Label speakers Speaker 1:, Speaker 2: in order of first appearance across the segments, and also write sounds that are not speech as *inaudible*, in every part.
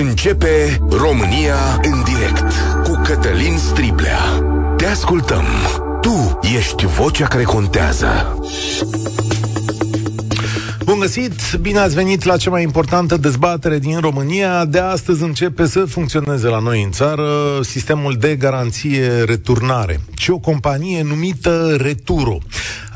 Speaker 1: Începe România în direct cu Cătălin Striblea. Te ascultăm. Tu ești vocea care contează.
Speaker 2: Bun găsit! Bine ați venit la cea mai importantă dezbatere din România. De astăzi începe să funcționeze la noi în țară sistemul de garanție returnare și o companie numită Returo.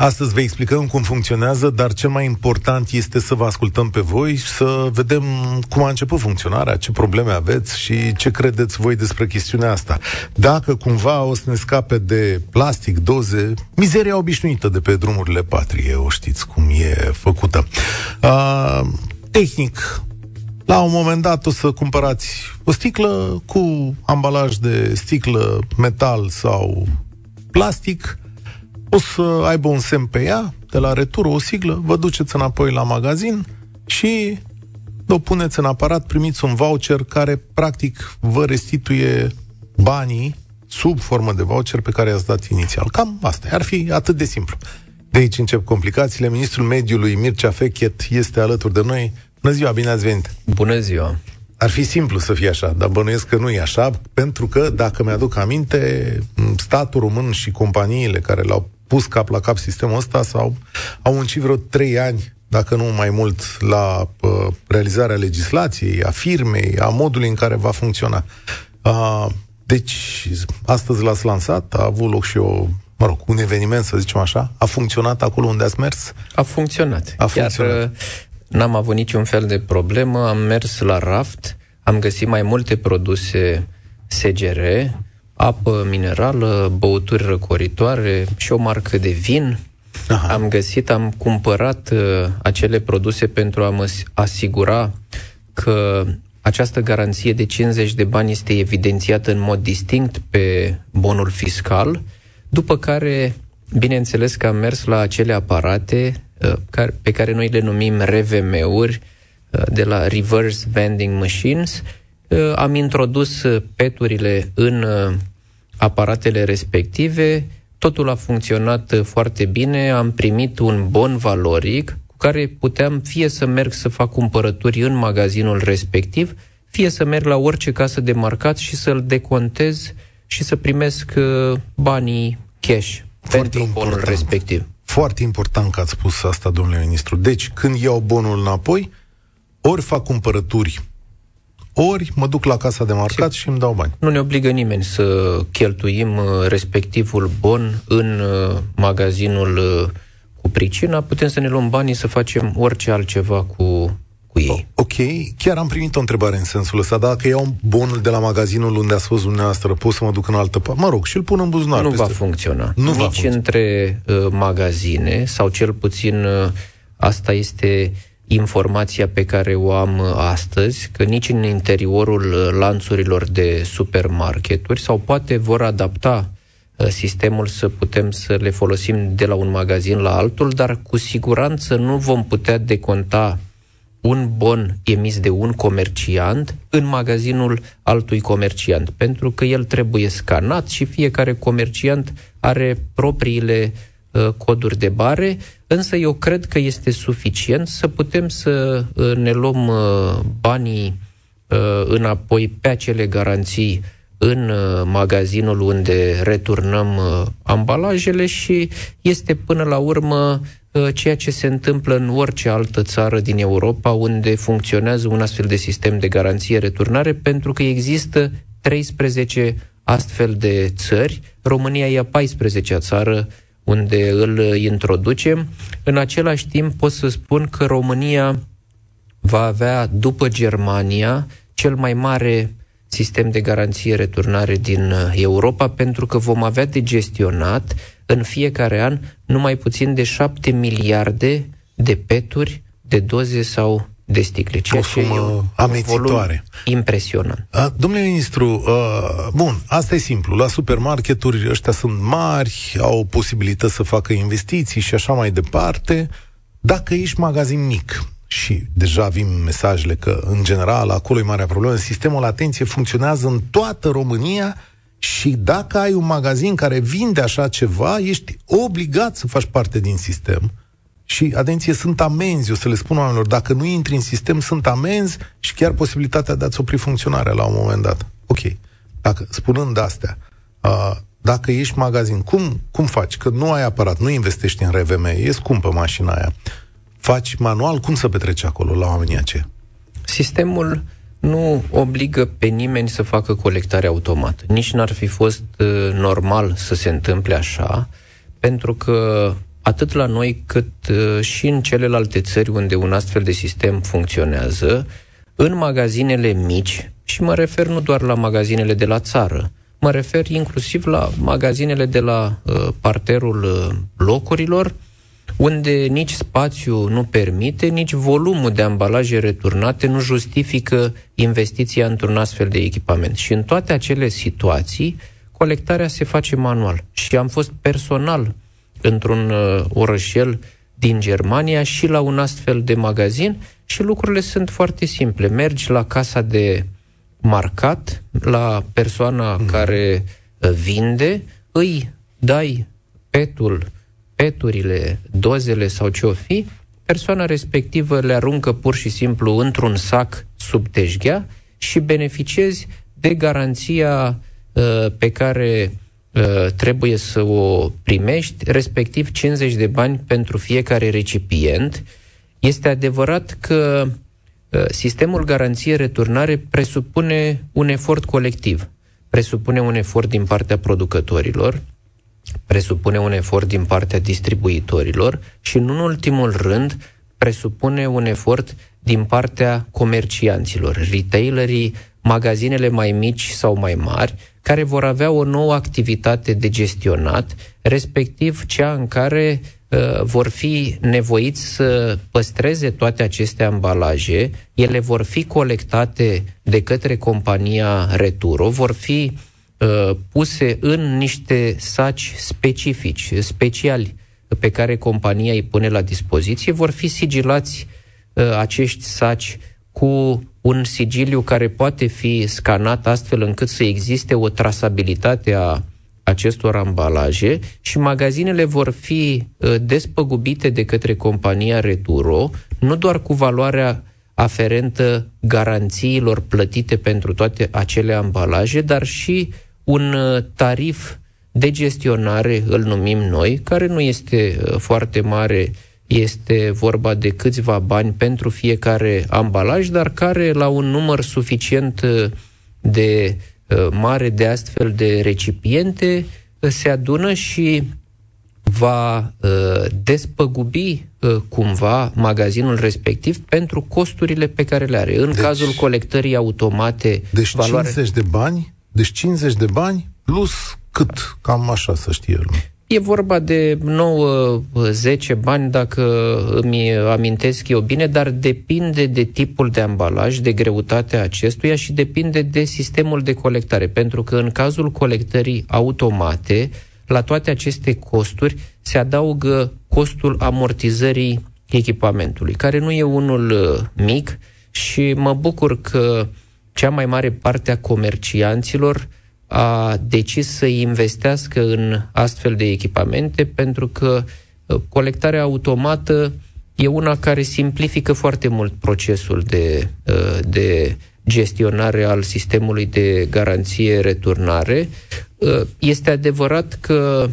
Speaker 2: Astăzi vă explicăm cum funcționează, dar cel mai important este să vă ascultăm pe voi, să vedem cum a început funcționarea, ce probleme aveți și ce credeți voi despre chestiunea asta. Dacă cumva o să ne scape de plastic, doze, mizeria obișnuită de pe drumurile patrie, o știți cum e făcută. Uh, tehnic, la un moment dat o să cumpărați o sticlă cu ambalaj de sticlă, metal sau plastic, o să aibă un semn pe ea, de la retur, o siglă, vă duceți înapoi la magazin și o puneți în aparat, primiți un voucher care practic vă restituie banii sub formă de voucher pe care i-ați dat inițial. Cam asta. Ar fi atât de simplu. De aici încep complicațiile. Ministrul Mediului, Mircea Fechet, este alături de noi. Bună ziua, bine ați venit!
Speaker 3: Bună ziua!
Speaker 2: Ar fi simplu să fie așa, dar bănuiesc că nu e așa, pentru că, dacă mi-aduc aminte, statul român și companiile care l-au pus cap la cap sistemul ăsta sau au muncit vreo trei ani, dacă nu mai mult, la uh, realizarea legislației, a firmei, a modului în care va funcționa. Uh, deci, astăzi l-ați lansat, a avut loc și o mă rog, un eveniment, să zicem așa, a funcționat acolo unde ați mers?
Speaker 3: A funcționat. A funcționat. Iar uh, n-am avut niciun fel de problemă, am mers la raft, am găsit mai multe produse SGR, apă minerală, băuturi răcoritoare și o marcă de vin. Aha. Am găsit, am cumpărat uh, acele produse pentru a mă asigura că această garanție de 50 de bani este evidențiată în mod distinct pe bonul fiscal, după care, bineînțeles că am mers la acele aparate uh, pe care noi le numim RVM-uri, uh, de la Reverse Vending Machines, uh, am introdus peturile în aparatele respective, totul a funcționat foarte bine, am primit un bon valoric cu care puteam fie să merg să fac cumpărături în magazinul respectiv, fie să merg la orice casă de marcat și să-l decontez și să primesc banii cash Foarte pentru bonul respectiv.
Speaker 2: Foarte important că ați spus asta, domnule ministru. Deci, când iau bonul înapoi, ori fac cumpărături ori mă duc la casa de marcat și, și îmi dau bani.
Speaker 3: Nu ne obligă nimeni să cheltuim uh, respectivul bon în uh, magazinul uh, cu pricina, putem să ne luăm banii să facem orice altceva cu, cu ei.
Speaker 2: Ok, chiar am primit o întrebare în sensul ăsta. Dacă iau bonul de la magazinul unde a fost dumneavoastră, pot să mă duc în altă parte? Mă rog, și îl pun în buzunar.
Speaker 3: Nu peste... va funcționa. Nu Nici va funcționa. între uh, magazine, sau cel puțin uh, asta este informația pe care o am uh, astăzi, că nici în interiorul uh, lanțurilor de supermarketuri, sau poate vor adapta uh, sistemul să putem să le folosim de la un magazin la altul, dar cu siguranță nu vom putea deconta un bon emis de un comerciant în magazinul altui comerciant, pentru că el trebuie scanat și fiecare comerciant are propriile uh, coduri de bare, însă eu cred că este suficient să putem să uh, ne luăm uh, banii uh, înapoi pe acele garanții în uh, magazinul unde returnăm uh, ambalajele și este până la urmă Uh, ceea ce se întâmplă în orice altă țară din Europa unde funcționează un astfel de sistem de garanție returnare, pentru că există 13 astfel de țări. România e a 14-a țară unde îl introducem. În același timp pot să spun că România va avea, după Germania, cel mai mare sistem de garanție returnare din Europa, pentru că vom avea de gestionat în fiecare an numai puțin de 7 miliarde de peturi, de doze sau de sticle, ceea o ce e amețitoare. impresionant.
Speaker 2: A, domnule ministru, uh, bun, asta e simplu. La supermarketuri ăștia sunt mari, au posibilități să facă investiții și așa mai departe. Dacă ești magazin mic, și deja vin mesajele că, în general, acolo e marea problemă, sistemul, atenție, funcționează în toată România, și dacă ai un magazin care vinde așa ceva, ești obligat să faci parte din sistem și, atenție, sunt amenzi, o să le spun oamenilor, dacă nu intri în sistem, sunt amenzi și chiar posibilitatea de a-ți opri funcționarea la un moment dat. Ok. Dacă, spunând astea, uh, dacă ești magazin, cum, cum faci? Că nu ai aparat, nu investești în RVM, e scumpă mașina aia. Faci manual, cum să petreci acolo la oamenii aceia?
Speaker 3: Sistemul nu obligă pe nimeni să facă colectare automată. Nici n-ar fi fost uh, normal să se întâmple așa, pentru că atât la noi cât uh, și în celelalte țări unde un astfel de sistem funcționează, în magazinele mici, și mă refer nu doar la magazinele de la țară, mă refer inclusiv la magazinele de la uh, parterul uh, locurilor, unde nici spațiu nu permite, nici volumul de ambalaje returnate nu justifică investiția într-un astfel de echipament. Și în toate acele situații, colectarea se face manual. Și am fost personal într-un uh, orășel din Germania și la un astfel de magazin și lucrurile sunt foarte simple. Mergi la casa de marcat, la persoana mm. care uh, vinde, îi dai petul, peturile, dozele sau ce o fi, persoana respectivă le aruncă pur și simplu într-un sac sub teșghea și beneficiezi de garanția uh, pe care Uh, trebuie să o primești, respectiv 50 de bani pentru fiecare recipient. Este adevărat că uh, sistemul garanție-returnare presupune un efort colectiv, presupune un efort din partea producătorilor, presupune un efort din partea distribuitorilor și, în ultimul rând, presupune un efort din partea comercianților, retailerii, magazinele mai mici sau mai mari, care vor avea o nouă activitate de gestionat, respectiv cea în care uh, vor fi nevoiți să păstreze toate aceste ambalaje, ele vor fi colectate de către compania Returo, vor fi uh, puse în niște saci specifici, speciali, pe care compania îi pune la dispoziție, vor fi sigilați uh, acești saci cu un sigiliu care poate fi scanat astfel încât să existe o trasabilitate a acestor ambalaje și magazinele vor fi uh, despăgubite de către compania Returo, nu doar cu valoarea aferentă garanțiilor plătite pentru toate acele ambalaje, dar și un uh, tarif de gestionare, îl numim noi, care nu este uh, foarte mare este vorba de câțiva bani pentru fiecare ambalaj, dar care la un număr suficient uh, de uh, mare de astfel de recipiente uh, se adună și va uh, despăgubi uh, cumva magazinul respectiv pentru costurile pe care le are. În deci, cazul colectării automate...
Speaker 2: Deci valoare... 50 de bani? Deci 50 de bani plus cât? Cam așa să știe lumea.
Speaker 3: E vorba de 9-10 bani, dacă îmi amintesc eu bine, dar depinde de tipul de ambalaj, de greutatea acestuia și depinde de sistemul de colectare. Pentru că în cazul colectării automate, la toate aceste costuri se adaugă costul amortizării echipamentului, care nu e unul uh, mic și mă bucur că cea mai mare parte a comercianților uh, a decis să investească în astfel de echipamente pentru că uh, colectarea automată e una care simplifică foarte mult procesul de, uh, de gestionare al sistemului de garanție-returnare. Uh, este adevărat că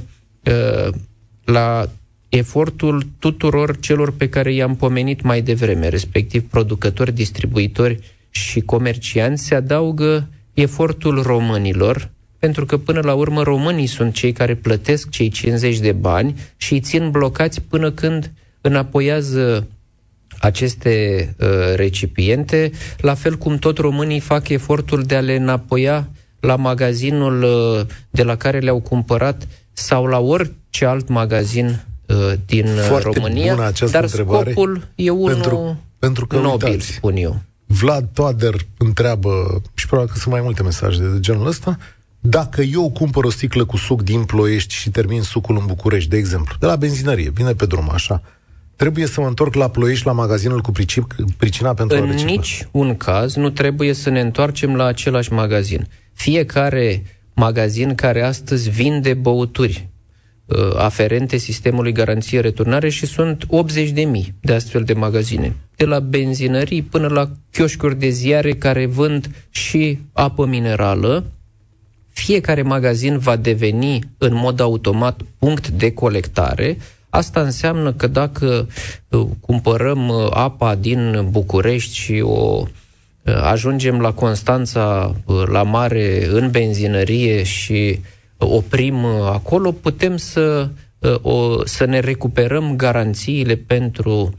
Speaker 3: la efortul tuturor celor pe care i-am pomenit mai devreme, respectiv producători, distribuitori și comercianți, se adaugă efortul românilor, pentru că până la urmă românii sunt cei care plătesc cei 50 de bani și îi țin blocați până când înapoiază aceste uh, recipiente, la fel cum tot românii fac efortul de a le înapoia la magazinul uh, de la care le-au cumpărat sau la orice alt magazin uh, din Foarte România, dar întrebare, scopul e unul pentru, pentru că, nobil, uitați, spun eu.
Speaker 2: Vlad Toader întreabă, și probabil că sunt mai multe mesaje de genul ăsta, dacă eu cumpăr o sticlă cu suc din Ploiești și termin sucul în București, de exemplu, de la benzinărie, vine pe drum așa, trebuie să mă întorc la Ploiești la magazinul cu pricip, pricina pentru
Speaker 3: în
Speaker 2: a
Speaker 3: recicla. nici un caz nu trebuie să ne întoarcem la același magazin. Fiecare magazin care astăzi vinde băuturi, uh, aferente sistemului garanție returnare și sunt 80 de mii de astfel de magazine. De la benzinării până la chioșcuri de ziare care vând și apă minerală, fiecare magazin va deveni în mod automat punct de colectare. Asta înseamnă că dacă uh, cumpărăm uh, apa din București și o uh, ajungem la Constanța, la mare, în benzinărie și oprim acolo, putem să, o, să ne recuperăm garanțiile pentru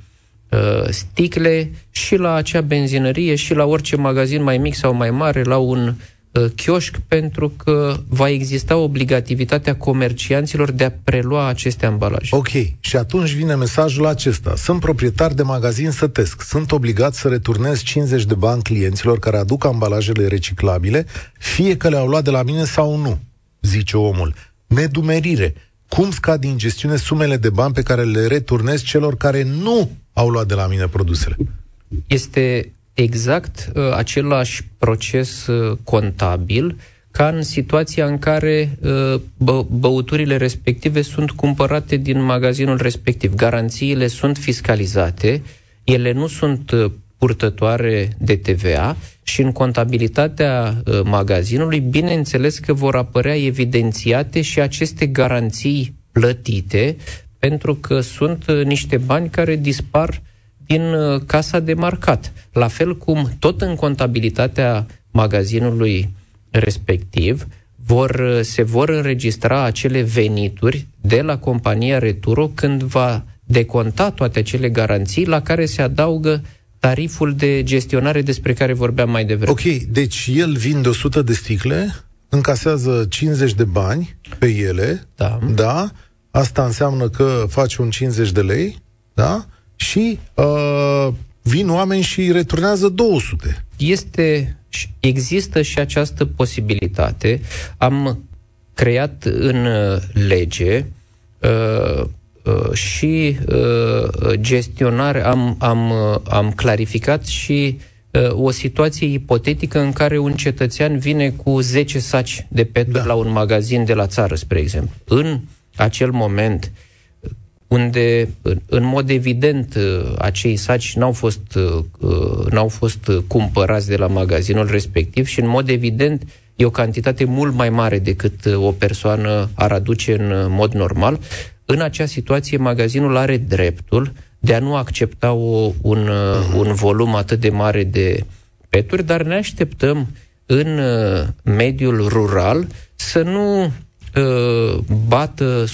Speaker 3: sticle și la acea benzinărie și la orice magazin mai mic sau mai mare, la un Uh, chioșc pentru că va exista obligativitatea comercianților de a prelua aceste ambalaje.
Speaker 2: Ok, și atunci vine mesajul acesta. Sunt proprietar de magazin sătesc. Sunt obligat să returnez 50 de bani clienților care aduc ambalajele reciclabile, fie că le-au luat de la mine sau nu, zice omul. Nedumerire. Cum scad din gestiune sumele de bani pe care le returnez celor care nu au luat de la mine produsele?
Speaker 3: Este exact uh, același proces uh, contabil ca în situația în care uh, bă, băuturile respective sunt cumpărate din magazinul respectiv. Garanțiile sunt fiscalizate, ele nu sunt uh, purtătoare de TVA și în contabilitatea uh, magazinului, bineînțeles că vor apărea evidențiate și aceste garanții plătite, pentru că sunt uh, niște bani care dispar din uh, casa de marcat. La fel cum tot în contabilitatea magazinului respectiv vor, uh, se vor înregistra acele venituri de la compania Returo când va deconta toate acele garanții la care se adaugă tariful de gestionare despre care vorbeam mai devreme.
Speaker 2: Ok, deci el vinde 100 de sticle, încasează 50 de bani pe ele,
Speaker 3: da.
Speaker 2: da? Asta înseamnă că face un 50 de lei, da? și uh, vin oameni și returnează 200.
Speaker 3: Este, există și această posibilitate. Am creat în uh, lege uh, uh, și uh, gestionare, am, am, uh, am clarificat și uh, o situație ipotetică în care un cetățean vine cu 10 saci de peturi da. la un magazin de la țară, spre exemplu. În acel moment, uh, unde, în mod evident, uh, acei saci n-au fost, uh, uh, n-au fost cumpărați de la magazinul respectiv și, în mod evident, e o cantitate mult mai mare decât o persoană ar aduce în mod normal. În acea situație, magazinul are dreptul de a nu accepta o, un, uh-huh. un volum atât de mare de peturi, dar ne așteptăm în mediul rural să nu Uh, bată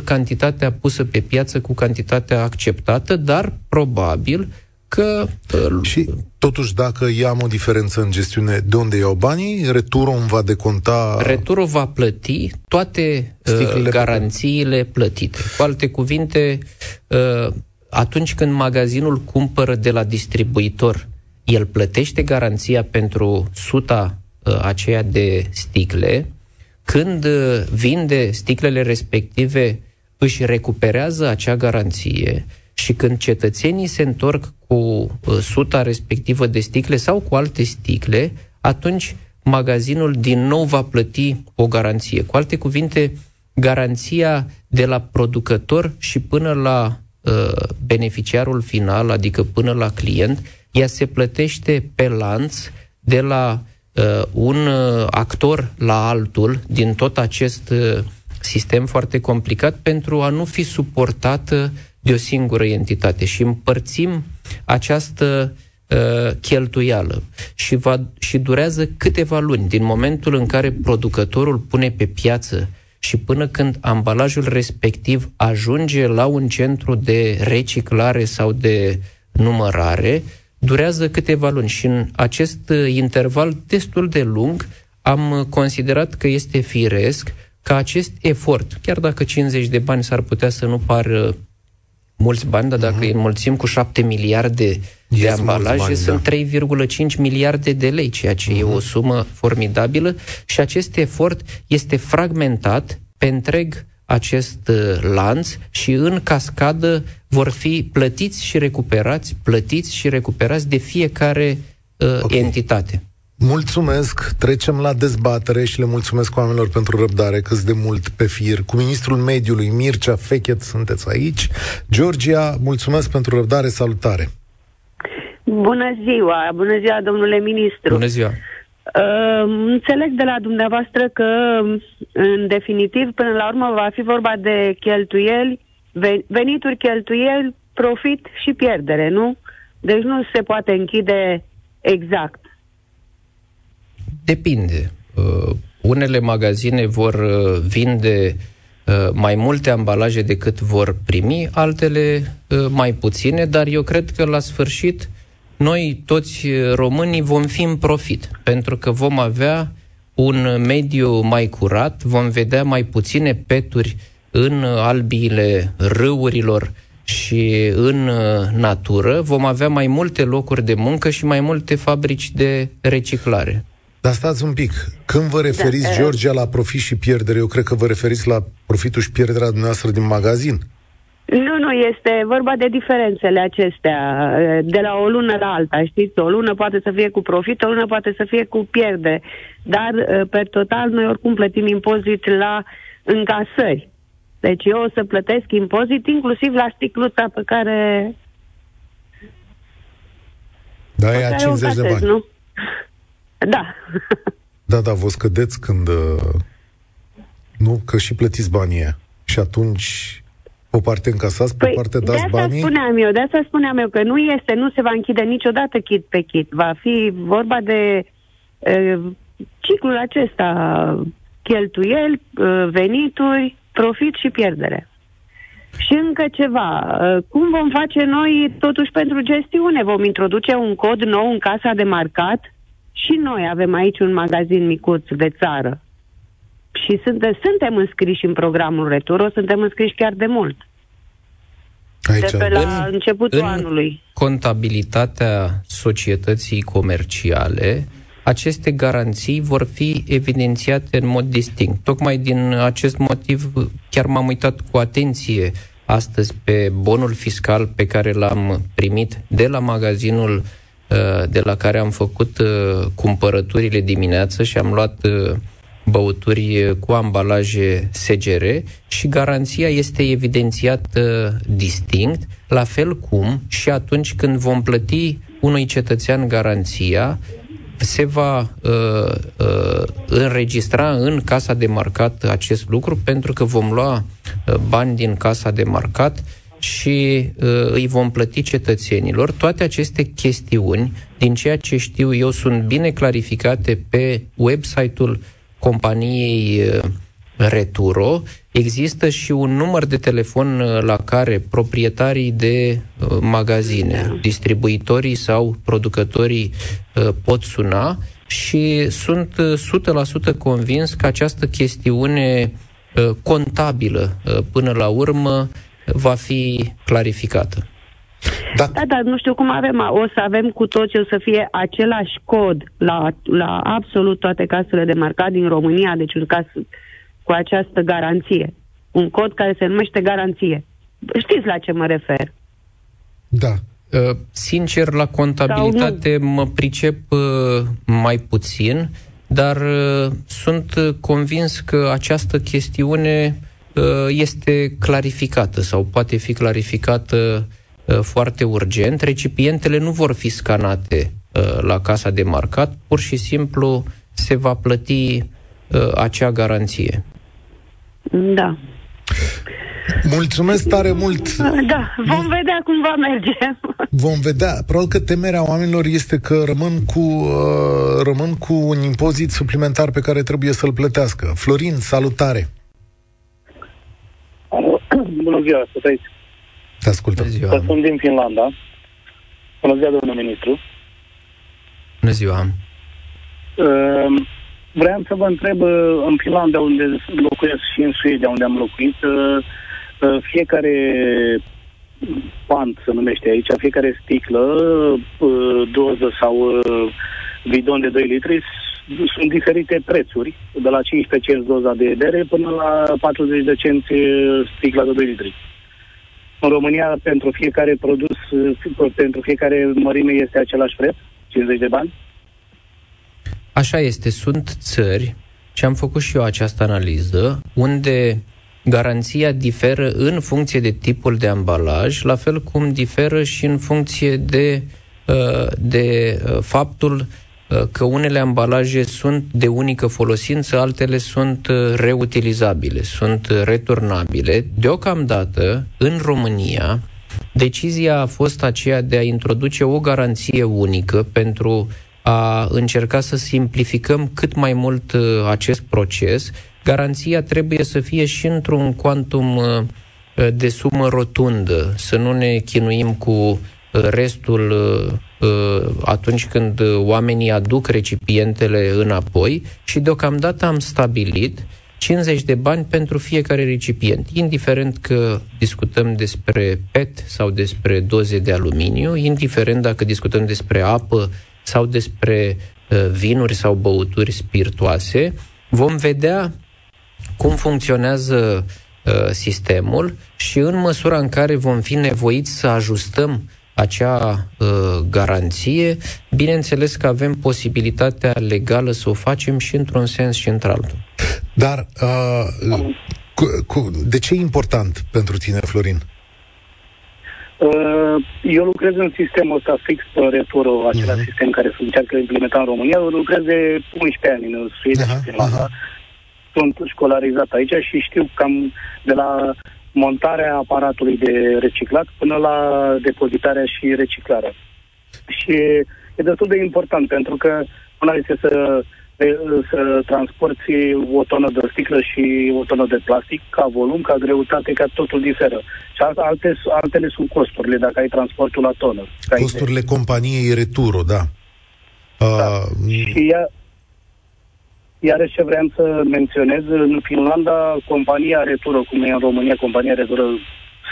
Speaker 3: 100% cantitatea pusă pe piață cu cantitatea acceptată, dar probabil că...
Speaker 2: Uh, și totuși, dacă am o diferență în gestiune, de unde iau banii? Returo îmi va deconta...
Speaker 3: Returo va plăti toate uh, garanțiile plătite. Cu alte cuvinte, uh, atunci când magazinul cumpără de la distribuitor, el plătește garanția pentru suta uh, aceea de sticle, când uh, vinde sticlele respective, își recuperează acea garanție și când cetățenii se întorc cu uh, suta respectivă de sticle sau cu alte sticle, atunci magazinul din nou va plăti o garanție. Cu alte cuvinte, garanția de la producător și până la uh, beneficiarul final, adică până la client, ea se plătește pe lanț de la uh, un uh, actor la altul din tot acest uh, sistem foarte complicat pentru a nu fi suportată de o singură entitate. Și împărțim această uh, cheltuială. Și, va, și durează câteva luni din momentul în care producătorul pune pe piață și până când ambalajul respectiv ajunge la un centru de reciclare sau de numărare, durează câteva luni și în acest uh, interval destul de lung am uh, considerat că este firesc ca acest efort, chiar dacă 50 de bani s-ar putea să nu pară mulți bani, dar dacă uh-huh. îi înmulțim cu 7 miliarde de yes, ambalaje, bani, sunt da. 3,5 miliarde de lei, ceea ce uh-huh. e o mhm. sumă formidabilă și acest efort este fragmentat pe întreg acest uh, lanț și în cascadă vor fi plătiți și recuperați, plătiți și recuperați de fiecare uh, okay. entitate.
Speaker 2: Mulțumesc, trecem la dezbatere și le mulțumesc oamenilor pentru răbdare cât de mult pe fir. Cu ministrul mediului Mircea Fechet sunteți aici. Georgia, mulțumesc pentru răbdare, salutare.
Speaker 4: Bună ziua, bună ziua domnule ministru.
Speaker 3: Bună ziua.
Speaker 4: Uh, înțeleg de la dumneavoastră că, în definitiv, până la urmă va fi vorba de cheltuieli, venituri, cheltuieli, profit și pierdere, nu? Deci nu se poate închide exact.
Speaker 3: Depinde. Uh, unele magazine vor uh, vinde uh, mai multe ambalaje decât vor primi, altele uh, mai puține, dar eu cred că la sfârșit noi toți românii vom fi în profit, pentru că vom avea un mediu mai curat, vom vedea mai puține peturi în albiile râurilor și în natură, vom avea mai multe locuri de muncă și mai multe fabrici de reciclare.
Speaker 2: Dar stați un pic. Când vă referiți, da, Georgia, la profit și pierdere, eu cred că vă referiți la profitul și pierderea dumneavoastră din magazin.
Speaker 4: Nu, nu, este vorba de diferențele acestea, de la o lună la alta, știți? O lună poate să fie cu profit, o lună poate să fie cu pierdere, dar, pe total, noi oricum plătim impozit la încasări. Deci eu o să plătesc impozit inclusiv la sticluța pe care...
Speaker 2: Da, e 50 de bani. Nu?
Speaker 4: Da.
Speaker 2: da, da, vă scădeți când... Uh, nu? Că și plătiți banii aia. Și atunci o parte încasați, pe păi, parte dați de banii?
Speaker 4: spuneam eu, de asta spuneam eu, că nu este, nu se va închide niciodată kit pe kit. Va fi vorba de uh, ciclul acesta, cheltuieli, uh, venituri, profit și pierdere. Și încă ceva, uh, cum vom face noi totuși pentru gestiune? Vom introduce un cod nou în casa de marcat? Și noi avem aici un magazin micuț de țară. Și suntem, suntem înscriși în programul Returo, suntem înscriși chiar de mult. Aici. De pe la în, începutul
Speaker 3: în
Speaker 4: anului.
Speaker 3: contabilitatea societății comerciale, aceste garanții vor fi evidențiate în mod distinct. Tocmai din acest motiv chiar m-am uitat cu atenție astăzi pe bonul fiscal pe care l-am primit de la magazinul Uh, de la care am făcut uh, cumpărăturile dimineață și am luat uh, băuturi cu ambalaje SGR și garanția este evidențiată distinct, la fel cum și atunci când vom plăti unui cetățean garanția, se va uh, uh, înregistra în casa de marcat acest lucru pentru că vom lua uh, bani din casa de marcat și uh, îi vom plăti cetățenilor. Toate aceste chestiuni, din ceea ce știu eu, sunt bine clarificate pe website-ul companiei uh, Returo. Există și un număr de telefon uh, la care proprietarii de uh, magazine, distribuitorii sau producătorii uh, pot suna și sunt 100% convins că această chestiune contabilă până la urmă va fi clarificată.
Speaker 4: Da. da, dar nu știu cum avem. O să avem cu toți, o să fie același cod la, la absolut toate casele de marcat din România, deci un caz cu această garanție. Un cod care se numește garanție. Știți la ce mă refer?
Speaker 2: Da.
Speaker 3: Uh, sincer, la contabilitate mă pricep uh, mai puțin, dar uh, sunt convins că această chestiune Uh, este clarificată sau poate fi clarificată uh, foarte urgent. Recipientele nu vor fi scanate uh, la casa de marcat, pur și simplu se va plăti acea garanție.
Speaker 4: Da.
Speaker 2: Mulțumesc tare mult!
Speaker 4: Da, vom vedea cum va merge.
Speaker 2: Vom vedea. Probabil că temerea oamenilor este că rămân cu, uh, rămân cu un impozit suplimentar pe care trebuie să-l plătească. Florin, salutare!
Speaker 5: Bună ziua, să trăiți.
Speaker 2: Te ascultăm. Bună
Speaker 5: ziua. Sunt din Finlanda. Bună ziua, domnule ministru.
Speaker 3: Bună ziua.
Speaker 5: Uh, vreau să vă întreb, uh, în Finlanda, unde locuiesc și în Suedia, unde am locuit, uh, uh, fiecare pant, se numește aici, fiecare sticlă, uh, doză sau uh, bidon de 2 litri sunt diferite prețuri, de la 15 cenți doza de bere până la 40 de cenți sticla de 2 litri. În România, pentru fiecare produs, pentru fiecare mărime este același preț, 50 de bani?
Speaker 3: Așa este, sunt țări, și am făcut și eu această analiză, unde garanția diferă în funcție de tipul de ambalaj, la fel cum diferă și în funcție de, uh, de uh, faptul uh, că unele ambalaje sunt de unică folosință, altele sunt reutilizabile, sunt returnabile. Deocamdată, în România, decizia a fost aceea de a introduce o garanție unică pentru a încerca să simplificăm cât mai mult acest proces garanția trebuie să fie și într-un quantum uh, de sumă rotundă, să nu ne chinuim cu uh, restul uh, atunci când oamenii aduc recipientele înapoi și deocamdată am stabilit 50 de bani pentru fiecare recipient, indiferent că discutăm despre PET sau despre doze de aluminiu, indiferent dacă discutăm despre apă sau despre vinuri sau băuturi spiritoase, vom vedea cum funcționează uh, sistemul și în măsura în care vom fi nevoiți să ajustăm acea uh, garanție, bineînțeles că avem posibilitatea legală să o facem și într-un sens și într-altul.
Speaker 2: Dar uh, cu, cu, de ce e important pentru tine, Florin?
Speaker 5: Uh, eu lucrez în sistemul ăsta fix pe returo, același uh-huh. sistem care se încearcă implementa în România. Eu lucrez de 11 ani în Suedia uh-huh. și Finlanda. Uh-huh sunt școlarizat aici și știu cam de la montarea aparatului de reciclat până la depozitarea și reciclarea. Și e destul de important pentru că una este să, să transporti o tonă de sticlă și o tonă de plastic ca volum, ca greutate, ca totul diferă. Și alte, altele sunt costurile dacă ai transportul la tonă.
Speaker 2: Costurile companiei Returo, da.
Speaker 5: da. Uh, și ea, Iarăși ce vreau să menționez, în Finlanda, compania Retură, cum e în România, compania Retură,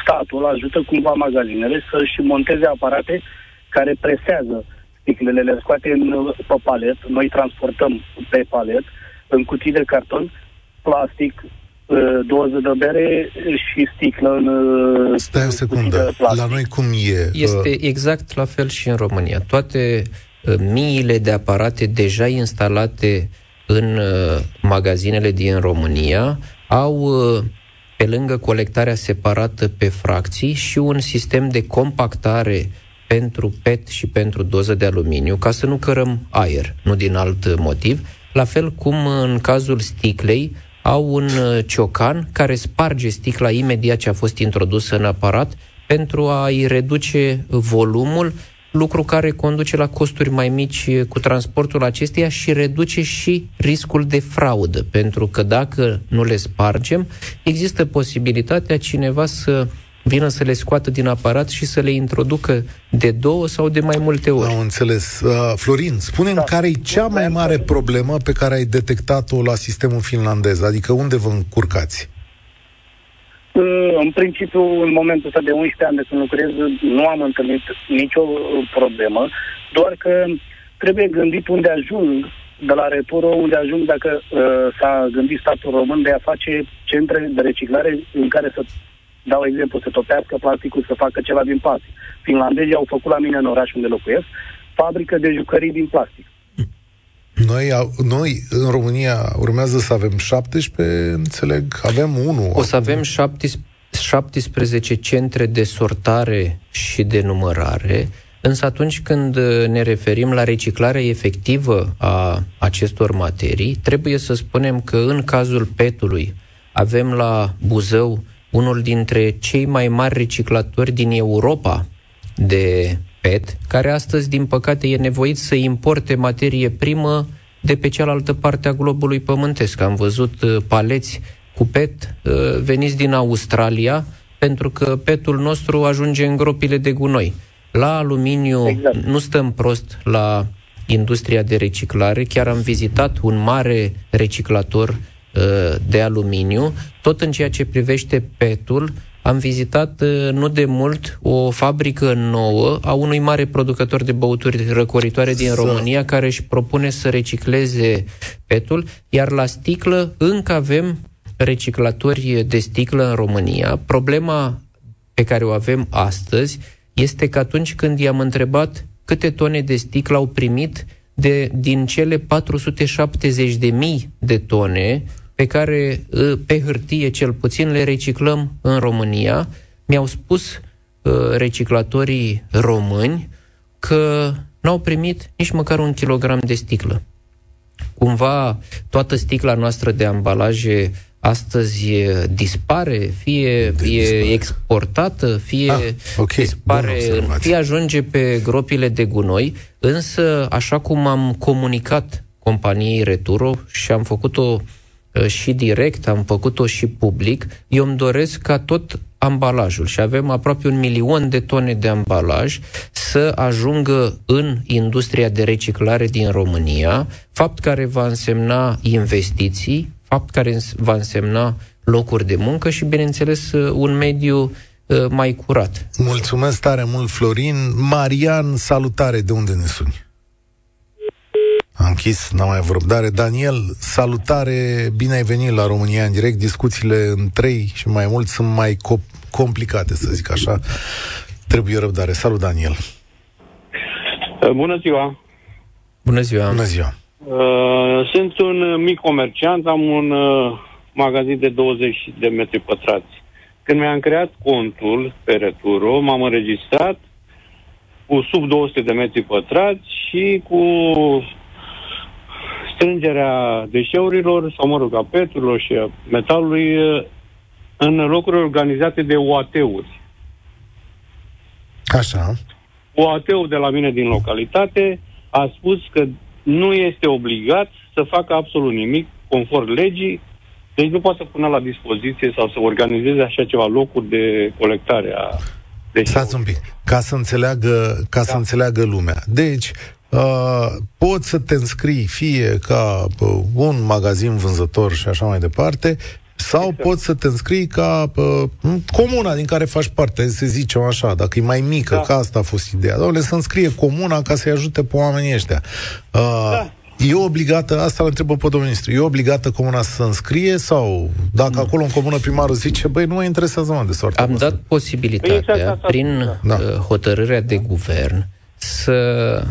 Speaker 5: statul ajută cumva magazinele să-și monteze aparate care presează sticlele, le scoate în, pe palet, noi transportăm pe palet, în cutii de carton, plastic, ă, doză de bere și sticlă în
Speaker 2: ă, Stai o secundă, la noi cum e?
Speaker 3: Este exact la fel și în România. Toate ă, miile de aparate deja instalate în uh, magazinele din România au, uh, pe lângă colectarea separată pe fracții, și un sistem de compactare pentru PET și pentru doză de aluminiu, ca să nu cărăm aer, nu din alt motiv, la fel cum în cazul sticlei au un uh, ciocan care sparge sticla imediat ce a fost introdusă în aparat pentru a-i reduce volumul lucru care conduce la costuri mai mici cu transportul acesteia și reduce și riscul de fraudă, pentru că dacă nu le spargem, există posibilitatea cineva să vină să le scoată din aparat și să le introducă de două sau de mai multe ori.
Speaker 2: Am înțeles. Uh, Florin, spune da. care e cea mai mare problemă pe care ai detectat-o la sistemul finlandez? Adică unde vă încurcați?
Speaker 5: În principiu, în momentul ăsta de 11 ani de când lucrez, nu am întâlnit nicio problemă, doar că trebuie gândit unde ajung de la Returo, unde ajung dacă uh, s-a gândit statul român de a face centre de reciclare în care să dau exemplu, să topească plasticul, să facă ceva din plastic. Finlandezii au făcut la mine în oraș unde locuiesc, fabrică de jucării din plastic.
Speaker 2: Noi, noi, în România, urmează să avem 17, înțeleg, avem unul.
Speaker 3: O să avem 17, centre de sortare și de numărare, însă atunci când ne referim la reciclarea efectivă a acestor materii, trebuie să spunem că în cazul petului avem la Buzău unul dintre cei mai mari reciclatori din Europa de PET, care astăzi, din păcate, e nevoit să importe materie primă de pe cealaltă parte a globului pământesc. Am văzut uh, paleți cu PET uh, veniți din Australia, pentru că petul nostru ajunge în gropile de gunoi. La aluminiu exact. nu stăm prost la industria de reciclare. Chiar am vizitat un mare reciclator uh, de aluminiu. Tot în ceea ce privește petul, am vizitat uh, nu de mult o fabrică nouă a unui mare producător de băuturi răcoritoare din România care își propune să recicleze petul, iar la sticlă încă avem reciclatori de sticlă în România. Problema pe care o avem astăzi este că atunci când i-am întrebat câte tone de sticlă au primit de, din cele 470.000 de tone pe care pe hârtie cel puțin le reciclăm în România. Mi-au spus reciclatorii români că n-au primit nici măcar un kilogram de sticlă. Cumva toată sticla noastră de ambalaje astăzi dispare, fie de e dispare. exportată, fie ah, okay. dispare, fie ajunge pe gropile de gunoi, însă, așa cum am comunicat companiei Returo și am făcut-o uh, și direct, am făcut-o și public, eu îmi doresc ca tot ambalajul și avem aproape un milion de tone de ambalaj să ajungă în industria de reciclare din România, fapt care va însemna investiții, fapt care va însemna locuri de muncă și, bineînțeles, un mediu uh, mai curat.
Speaker 2: Mulțumesc tare mult, Florin. Marian, salutare, de unde ne suni? Am închis, n-am mai răbdare. Daniel, salutare, bine ai venit la România în direct. Discuțiile în trei și mai mult sunt mai co- complicate, să zic așa. Trebuie răbdare. Salut, Daniel.
Speaker 6: Bună ziua!
Speaker 3: Bună ziua!
Speaker 2: Bună ziua!
Speaker 6: Uh, sunt un mic comerciant, am un uh, magazin de 20 de metri pătrați. Când mi-am creat contul pe Returo, m-am înregistrat cu sub 200 de metri pătrați și cu strângerea deșeurilor, sau mă rog, a peturilor și a metalului uh, în locuri organizate de OAT-uri.
Speaker 2: Așa.
Speaker 6: OAT-ul de la mine din localitate a spus că nu este obligat să facă absolut nimic conform legii, deci nu poate să pună la dispoziție sau să organizeze așa ceva locuri de colectare a
Speaker 2: deci, Stați un pic, ca să înțeleagă, ca da. să înțeleagă lumea. Deci, uh, poți să te înscrii fie ca uh, un magazin vânzător și așa mai departe, sau exact. poți să te înscrii ca uh, comuna din care faci parte, să zicem așa, dacă e mai mică, da. că asta a fost ideea. Doamne, să înscrie comuna ca să-i ajute pe oamenii ăștia. Uh, da. E obligată, asta îl întrebă pe domnul ministru, e obligată comuna să se înscrie sau dacă mm. acolo în comună primarul zice, băi, nu mă interesează mă de soarta
Speaker 3: Am dat posibilitatea, exact, prin da. Uh, hotărârea de guvern, să Uh,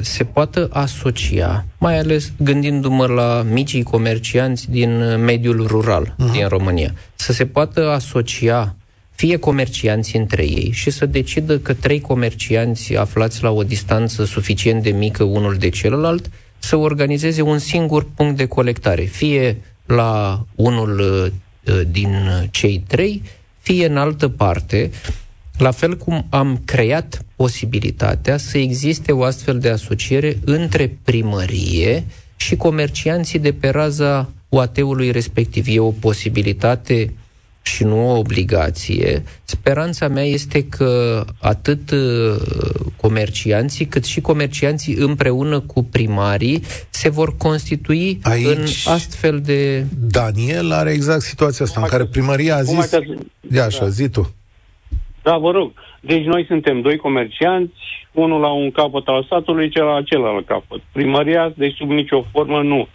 Speaker 3: se poată asocia, mai ales gândindu-mă la micii comercianți din mediul rural uh-huh. din România, să se poată asocia fie comercianți între ei și să decidă că trei comercianți aflați la o distanță suficient de mică unul de celălalt să organizeze un singur punct de colectare, fie la unul uh, din cei trei, fie în altă parte, la fel cum am creat posibilitatea să existe o astfel de asociere între primărie și comercianții de pe raza UAT-ului respectiv. E o posibilitate și nu o obligație. Speranța mea este că atât uh, comercianții cât și comercianții împreună cu primarii se vor constitui Aici, în astfel de...
Speaker 2: Daniel are exact situația asta în care primăria a zis... Ia așa, zi tu.
Speaker 6: Da, vă rog. Deci noi suntem doi comercianți, unul la un capăt al satului, celălalt la celălalt capăt. Primăria, deci sub nicio formă nu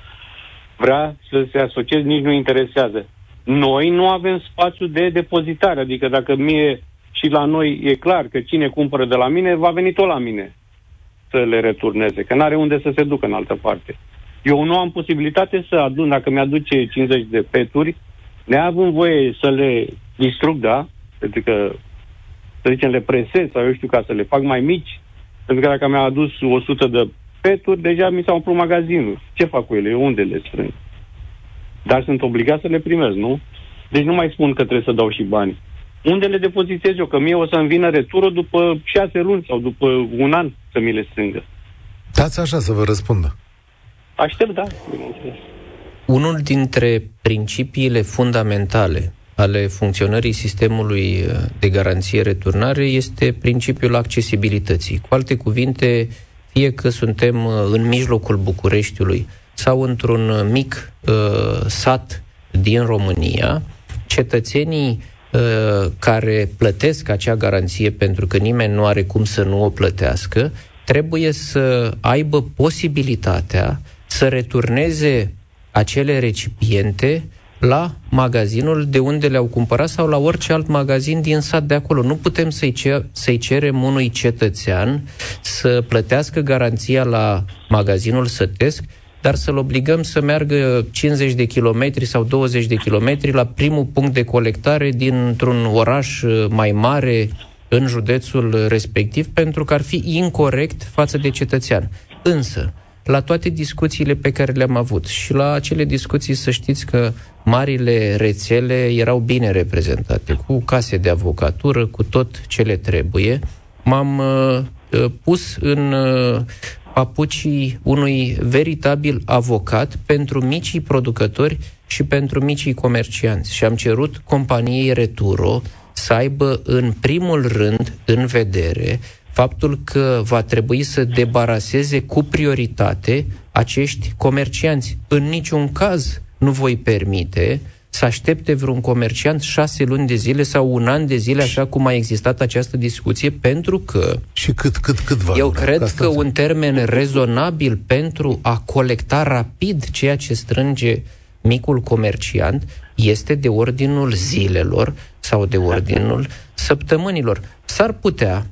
Speaker 6: vrea să se asocieze, nici nu interesează. Noi nu avem spațiu de depozitare, adică dacă mie și la noi e clar că cine cumpără de la mine, va veni tot la mine să le returneze, că nu are unde să se ducă în altă parte. Eu nu am posibilitate să adun, dacă mi-aduce 50 de peturi, neavând voie să le distrug, da, pentru că să zicem, le presez sau eu știu, ca să le fac mai mici, pentru că dacă mi-a adus 100 de peturi, deja mi s-au umplut magazinul. Ce fac cu ele? Unde le strâng? Dar sunt obligat să le primez, nu? Deci nu mai spun că trebuie să dau și bani. Unde le depozitez eu? Că mie o să-mi vină returul după șase luni sau după un an să mi le strângă.
Speaker 2: Dați așa să vă răspundă.
Speaker 6: Aștept, da.
Speaker 3: Unul dintre principiile fundamentale ale funcționării sistemului uh, de garanție returnare este principiul accesibilității. Cu alte cuvinte, fie că suntem uh, în mijlocul Bucureștiului sau într-un uh, mic uh, sat din România, cetățenii uh, care plătesc acea garanție pentru că nimeni nu are cum să nu o plătească, trebuie să aibă posibilitatea să returneze acele recipiente la magazinul de unde le-au cumpărat sau la orice alt magazin din sat de acolo. Nu putem să-i, cer, să cerem unui cetățean să plătească garanția la magazinul sătesc, dar să-l obligăm să meargă 50 de kilometri sau 20 de kilometri la primul punct de colectare dintr-un oraș uh, mai mare în județul respectiv, pentru că ar fi incorrect față de cetățean. Însă, la toate discuțiile pe care le-am avut și la acele discuții să știți că marile rețele erau bine reprezentate, cu case de avocatură, cu tot ce le trebuie. M-am uh, uh pus în uh, papucii unui veritabil avocat pentru micii producători și pentru micii comercianți și am cerut companiei Returo să aibă în primul rând în vedere faptul că va trebui să debaraseze cu prioritate acești comercianți. În niciun caz nu voi permite să aștepte vreun comerciant șase luni de zile sau un an de zile, așa cum a existat această discuție, pentru că...
Speaker 2: Și cât, cât, cât va
Speaker 3: Eu dura? cred că un termen rezonabil pentru a colecta rapid ceea ce strânge micul comerciant este de ordinul zilelor sau de ordinul săptămânilor. S-ar putea,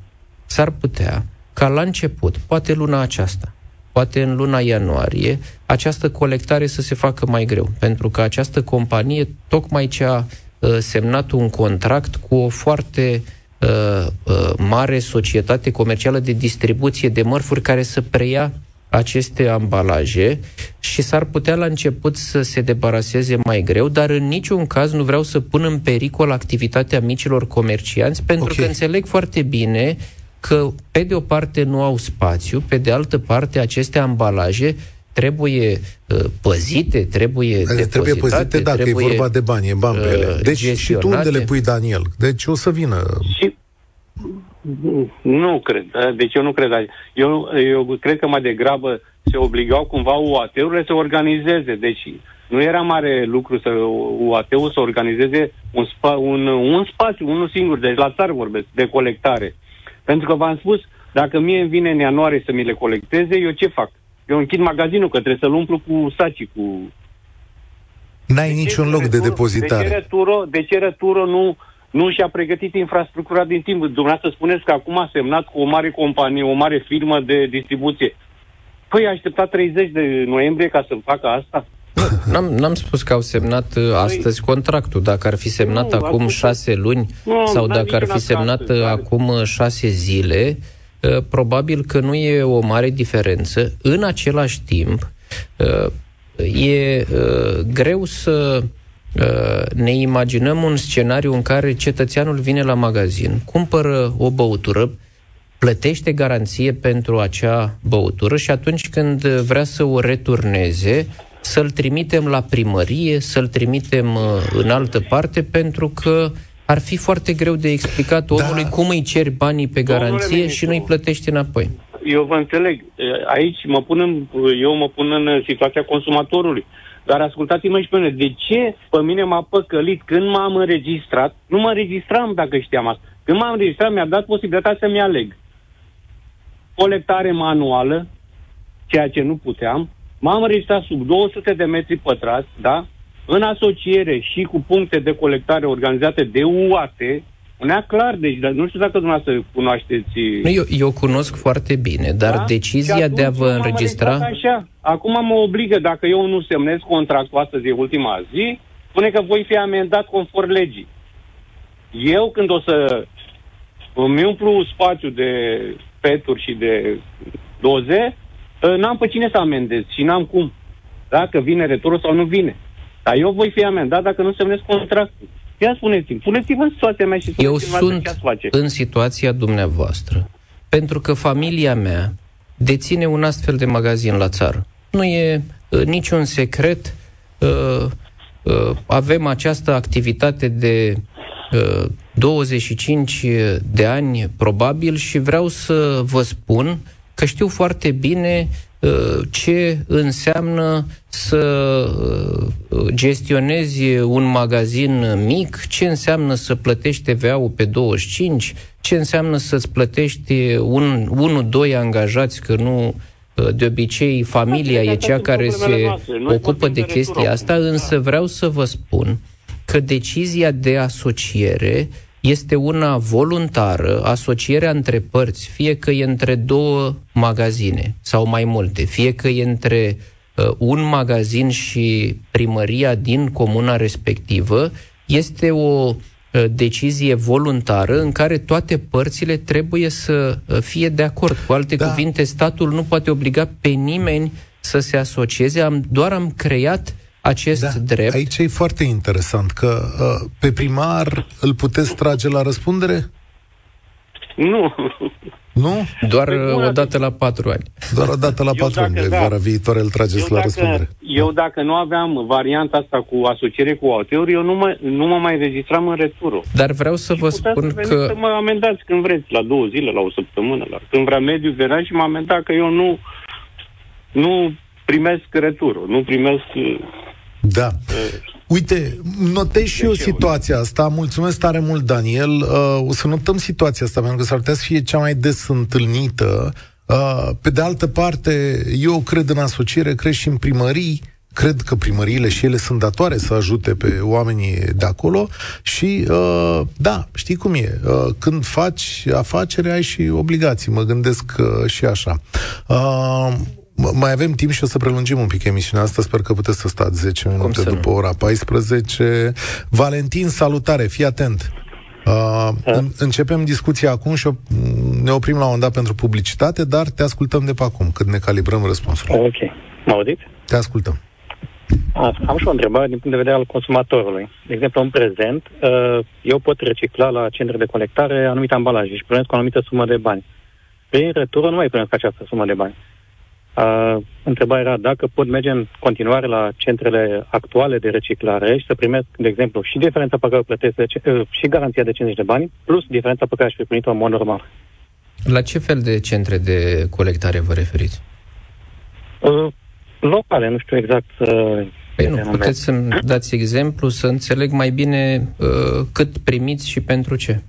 Speaker 3: s-ar putea ca la început, poate luna aceasta, poate în luna ianuarie, această colectare să se facă mai greu, pentru că această companie tocmai ce a uh, semnat un contract cu o foarte uh, uh, mare societate comercială de distribuție de mărfuri care să preia aceste ambalaje și s-ar putea la început să se debaraseze mai greu, dar în niciun caz nu vreau să pun în pericol activitatea micilor comercianți, pentru okay. că înțeleg foarte bine că, pe de o parte, nu au spațiu, pe de altă parte, aceste ambalaje trebuie uh, păzite, trebuie
Speaker 2: depozitate. Trebuie păzite, dacă trebuie, e vorba de bani, e bani pe ele. Uh, deci și tu unde le pui, Daniel? Deci o să vină... Și
Speaker 6: nu cred. Deci eu nu cred. Eu, eu cred că mai degrabă se obligau cumva UAT-urile să organizeze. Deci nu era mare lucru să UAT-ul să organizeze un, spa, un, un spațiu, unul singur, deci la țară vorbesc, de colectare. Pentru că v-am spus, dacă mie îmi vine în ianuarie să mi le colecteze, eu ce fac? Eu închid magazinul, că trebuie să-l umplu cu saci, cu...
Speaker 2: N-ai de niciun loc returo, de depozitare.
Speaker 6: De ce returo, de ce returo nu, nu și-a pregătit infrastructura din timp? Dumneavoastră spuneți că acum a semnat cu o mare companie, o mare firmă de distribuție. Păi a așteptat 30 de noiembrie ca să facă asta?
Speaker 3: N-am, n-am spus că au semnat uh, păi- astăzi contractul. Dacă ar fi semnat nu, acum șase luni nu, sau dacă ar fi semnat astăzi, uh, acum uh, șase zile, probabil că nu e o mare diferență. În același timp, e greu să ne imaginăm un scenariu în care cetățeanul vine la magazin, cumpără o băutură, plătește garanție pentru acea băutură și atunci când vrea să o returneze, să-l trimitem la primărie, să-l trimitem uh, în altă parte, pentru că ar fi foarte greu de explicat da. omului da. cum îi ceri banii pe garanție și nu îi plătești înapoi.
Speaker 6: Eu vă înțeleg. Aici mă pun în, eu mă pun în situația consumatorului. Dar ascultați-mă și pe mine. De ce pe mine m-a păcălit când m-am înregistrat? Nu mă înregistram dacă știam asta. Când m-am înregistrat, mi-a dat posibilitatea să-mi aleg. Colectare manuală, ceea ce nu puteam, M-am înregistrat sub 200 de metri pătrați, da? În asociere și cu puncte de colectare organizate de UAT, Unea clar, deci dar nu știu dacă dumneavoastră cunoașteți...
Speaker 3: Nu, eu, eu cunosc foarte bine, dar da? decizia de a vă înregistra...
Speaker 6: Așa. Acum mă obligă, dacă eu nu semnez contractul astăzi, e ultima zi, spune că voi fi amendat conform legii. Eu, când o să îmi umplu spațiu de peturi și de doze, Ă, n-am pe cine să amendez și n-am cum. Dacă vine returul sau nu vine. Dar eu voi fi amendat dacă nu semnez contractul. Ia spuneți-mi, puneți-vă în situația mea și
Speaker 3: Eu sunt ce face. în situația dumneavoastră. Pentru că familia mea deține un astfel de magazin la țară. Nu e uh, niciun secret. Uh, uh, avem această activitate de uh, 25 de ani, probabil, și vreau să vă spun că știu foarte bine uh, ce înseamnă să uh, gestionezi un magazin mic, ce înseamnă să plătești TVA-ul pe 25, ce înseamnă să-ți plătești un, 1-2 angajați, că nu de obicei familia e cea care se ocupă de chestia asta, însă vreau să vă spun că decizia de asociere este una voluntară, asocierea între părți, fie că e între două magazine sau mai multe, fie că e între uh, un magazin și primăria din comuna respectivă, este o uh, decizie voluntară în care toate părțile trebuie să uh, fie de acord. Cu alte da. cuvinte, statul nu poate obliga pe nimeni să se asocieze, am, doar am creat acest da, drept.
Speaker 2: Aici e foarte interesant că uh, pe primar îl puteți trage la răspundere?
Speaker 6: Nu.
Speaker 2: Nu?
Speaker 3: Doar o dată la patru ani.
Speaker 2: Doar o dată la patru ani. Da, vara viitoare îl trageți eu la dacă, răspundere.
Speaker 6: Eu dacă nu aveam varianta asta cu asociere cu auteuri, eu nu mă, nu mă mai registram în returul.
Speaker 3: Dar vreau să și vă spun să că...
Speaker 6: Să mă amendați când vreți, la două zile, la o săptămână. La... Când vrea mediu, venea și mă amenda că eu nu, nu primesc returul, nu primesc
Speaker 2: da. Uite, notez și eu situația asta. Mulțumesc tare mult, Daniel. Uh, o să notăm situația asta, pentru că s-ar putea să fie cea mai des întâlnită. Uh, pe de altă parte, eu cred în asociere, cred și în primării, cred că primăriile și ele sunt datoare să ajute pe oamenii de acolo și, uh, da, știi cum e, uh, când faci afacere ai și obligații, mă gândesc uh, și așa. Uh, mai avem timp și o să prelungim un pic emisiunea asta. Sper că puteți să stați 10 minute după nu? ora 14. Valentin, salutare, fii atent. Uh, în, începem discuția acum și o, ne oprim la un moment dat pentru publicitate, dar te ascultăm de pe acum, când ne calibrăm răspunsul.
Speaker 7: Ok. Mă auziți?
Speaker 2: Te ascultăm.
Speaker 7: Am și o întrebare din punct de vedere al consumatorului. De exemplu, în prezent, uh, eu pot recicla la centre de colectare anumite ambalaje și primesc o anumită sumă de bani. Prin retură nu mai primesc această sumă de bani. Uh, întrebarea era dacă pot merge în continuare la centrele actuale de reciclare și să primesc, de exemplu, și diferența pe care o plătesc, de, uh, și garanția de 50 de bani, plus diferența pe care aș fi primit-o în mod normal.
Speaker 3: La ce fel de centre de colectare vă referiți?
Speaker 7: Uh, locale, nu știu exact. Uh,
Speaker 3: păi nu, puteți să-mi dați exemplu să înțeleg mai bine uh, cât primiți și pentru ce?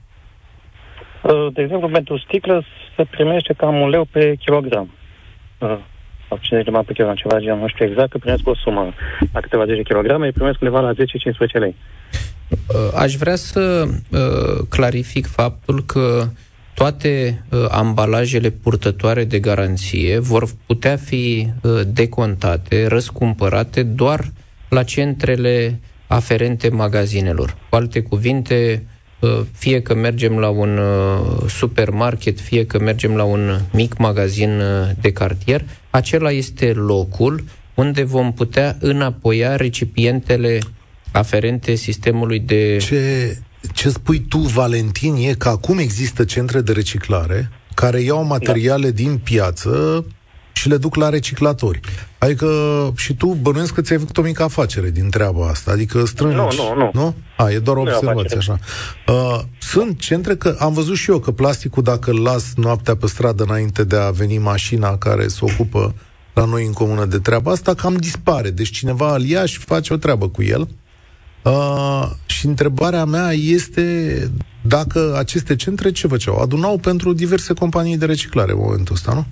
Speaker 7: Uh, de exemplu, pentru sticlă se primește cam un leu pe kilogram. Uh, sau 50 de bani pe kilogram, ceva genul, nu știu exact, că primesc o sumă la câteva 10 kg, îi primesc undeva la 10-15 lei.
Speaker 3: Uh, aș vrea să uh, clarific faptul că toate uh, ambalajele purtătoare de garanție vor putea fi uh, decontate, răscumpărate doar la centrele aferente magazinelor. Cu alte cuvinte, Uh, fie că mergem la un uh, supermarket, fie că mergem la un mic magazin uh, de cartier, acela este locul unde vom putea înapoia recipientele aferente sistemului de...
Speaker 2: Ce, ce spui tu, Valentin, e că acum există centre de reciclare care iau materiale da. din piață și le duc la reciclatori. Adică și tu bănuiesc că ți-ai făcut o mică afacere din treaba asta, adică strângi...
Speaker 7: Nu, nu, nu.
Speaker 2: Nu? A, e doar o observație, așa. Uh, sunt centre că am văzut și eu că plasticul, dacă îl las noaptea pe stradă înainte de a veni mașina care se ocupă la noi în comună de treaba asta, cam dispare. Deci cineva îl ia și face o treabă cu el. Uh, și întrebarea mea este dacă aceste centre ce făceau? Adunau pentru diverse companii de reciclare în momentul ăsta, nu?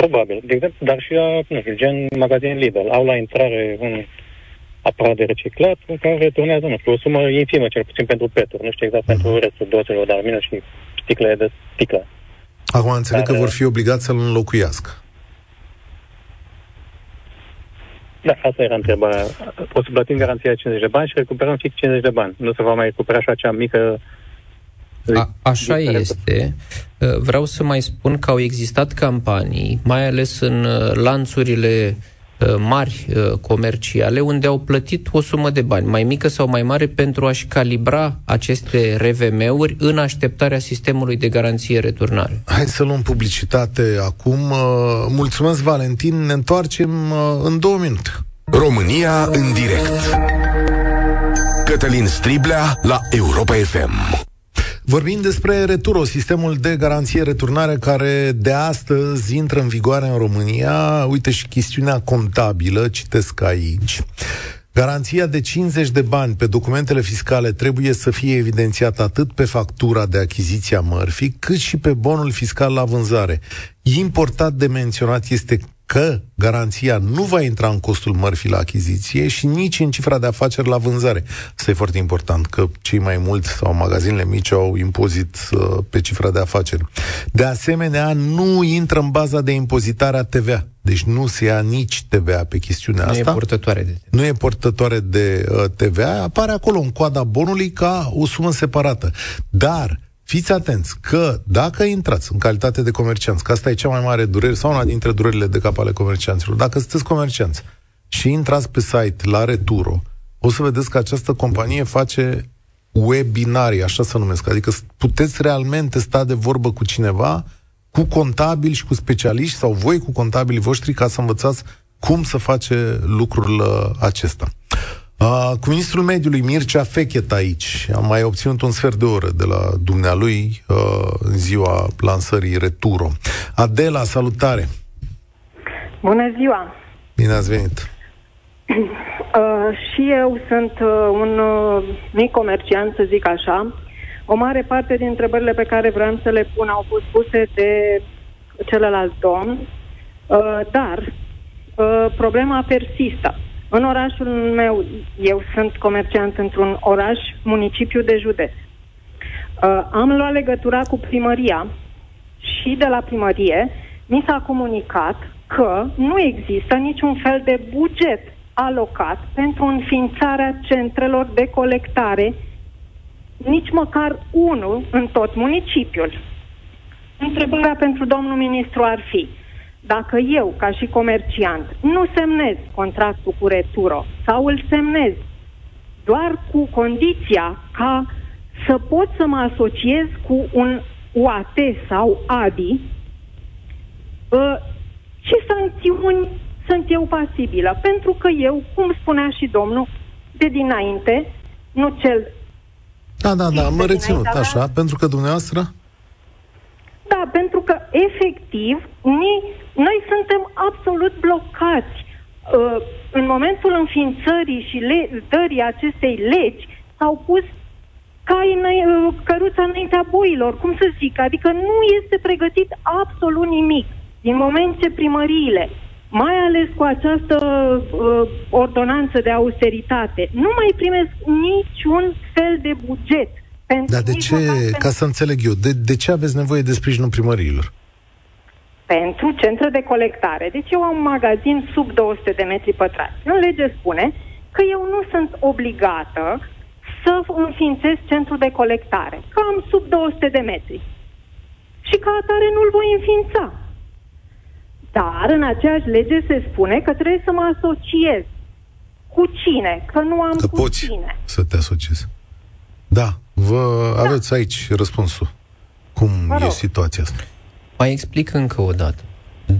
Speaker 7: Probabil. De exemplu, dar și la, nu știu, gen magazin Lidl. Au la intrare un aparat de reciclat în care turnează, nu știu, o sumă infimă, cel puțin pentru peturi. Nu știu exact mm-hmm. pentru restul dozelor de aluminiu și sticle de sticlă.
Speaker 2: Acum înțeleg dar, că vor fi obligați să-l înlocuiască.
Speaker 7: Da, asta era întrebarea. O să plătim garanția 50 de bani și recuperăm fix 50 de bani. Nu se va mai recupera așa acea mică
Speaker 3: a, așa este. Uh, vreau să mai spun că au existat campanii, mai ales în uh, lanțurile uh, mari comerciale, unde au plătit o sumă de bani, mai mică sau mai mare, pentru a-și calibra aceste RVM-uri în așteptarea sistemului de garanție returnare.
Speaker 2: Hai să luăm publicitate acum. Mulțumesc, Valentin. Ne întoarcem în două minute.
Speaker 1: România în direct. Cătălin Striblea la Europa FM.
Speaker 2: Vorbim despre Returo, sistemul de garanție returnare care de astăzi intră în vigoare în România. Uite și chestiunea contabilă, citesc aici. Garanția de 50 de bani pe documentele fiscale trebuie să fie evidențiată atât pe factura de achiziție a mărfii, cât și pe bonul fiscal la vânzare. Important de menționat este că garanția nu va intra în costul mărfii la achiziție și nici în cifra de afaceri la vânzare. Asta e foarte important, că cei mai mulți sau magazinele mici au impozit uh, pe cifra de afaceri. De asemenea, nu intră în baza de impozitare a TVA. Deci nu se ia nici TVA pe chestiunea
Speaker 3: nu
Speaker 2: asta.
Speaker 3: Nu e portătoare de
Speaker 2: TVA. Nu e portătoare de uh, TVA. Apare acolo în coada bonului ca o sumă separată. Dar Fiți atenți că dacă intrați în calitate de comercianți, că asta e cea mai mare durere sau una dintre durerile de cap ale comercianților, dacă sunteți comercianți și intrați pe site la Returo, o să vedeți că această companie face webinarii, așa să numesc, adică puteți realmente sta de vorbă cu cineva, cu contabili și cu specialiști sau voi cu contabilii voștri ca să învățați cum să face lucrul uh, acesta. Uh, cu ministrul mediului Mircea Fechet aici am mai obținut un sfert de oră de la dumnealui uh, în ziua lansării Returo. Adela, salutare!
Speaker 8: Bună ziua!
Speaker 2: Bine ați venit! *clears throat*
Speaker 8: Uh, și eu sunt uh, un uh, mic comerciant, să zic așa. O mare parte din întrebările pe care vreau să le pun au fost puse de celălalt domn, uh, dar uh, problema persistă. În orașul meu, eu sunt comerciant într-un oraș, municipiu de județ. Uh, am luat legătura cu primăria și de la primărie mi s-a comunicat că nu există niciun fel de buget alocat pentru înființarea centrelor de colectare, nici măcar unul în tot municipiul. Întrebarea pentru domnul ministru ar fi, dacă eu, ca și comerciant, nu semnez contractul cu Returo sau îl semnez doar cu condiția ca să pot să mă asociez cu un UAT sau ADI, ă, ce sancțiuni sunt eu pasibilă? Pentru că eu, cum spunea și domnul, de dinainte, nu cel...
Speaker 2: Da, da, da, am reținut, așa, pentru că dumneavoastră...
Speaker 8: Da, pentru că, efectiv, ni, noi suntem absolut blocați. Uh, în momentul înființării și le- dării acestei legi s-au pus cai în, uh, căruța înaintea boilor, cum să zic, adică nu este pregătit absolut nimic. Din moment ce primăriile, mai ales cu această uh, ordonanță de austeritate, nu mai primesc niciun fel de buget.
Speaker 2: Pentru Dar de ce, ca să înțeleg eu, de, de ce aveți nevoie de sprijinul primăriilor?
Speaker 8: Pentru centre de colectare. Deci eu am un magazin sub 200 de metri pătrați. În lege spune că eu nu sunt obligată să înființez centru de colectare, că am sub 200 de metri. Și ca atare nu-l voi înființa. Dar în aceeași lege se spune că trebuie să mă asociez. Cu cine? Că nu am
Speaker 2: că
Speaker 8: cu
Speaker 2: poți
Speaker 8: cine.
Speaker 2: să te asociezi. Da, vă da. aveți aici răspunsul. Cum e situația asta?
Speaker 3: Mai explic încă o dată.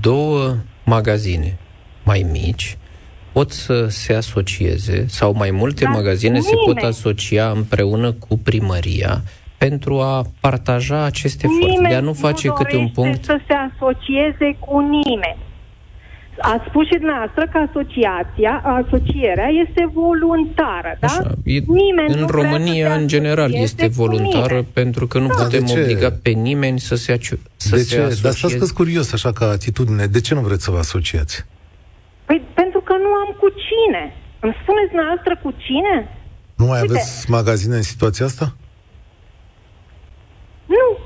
Speaker 3: Două magazine mai mici pot să se asocieze sau mai multe Dar magazine nimeni. se pot asocia împreună cu primăria pentru a partaja aceste eforturi, de a nu face
Speaker 8: nu
Speaker 3: câte un punct.
Speaker 8: să se asocieze cu nimeni. A spus și dumneavoastră că asociația, asocierea este voluntară, da? Așa.
Speaker 3: E, nimeni în România, în general, este voluntară pentru că nu da. putem obliga pe nimeni să se, aci- să
Speaker 2: de
Speaker 3: se
Speaker 2: ce?
Speaker 3: asocieze.
Speaker 2: Dar stați curios, așa ca atitudine. De ce nu vreți să vă asociați?
Speaker 8: Păi pentru că nu am cu cine. Îmi spuneți dumneavoastră cu cine?
Speaker 2: Nu mai Uite. aveți magazine în situația asta?
Speaker 8: Nu,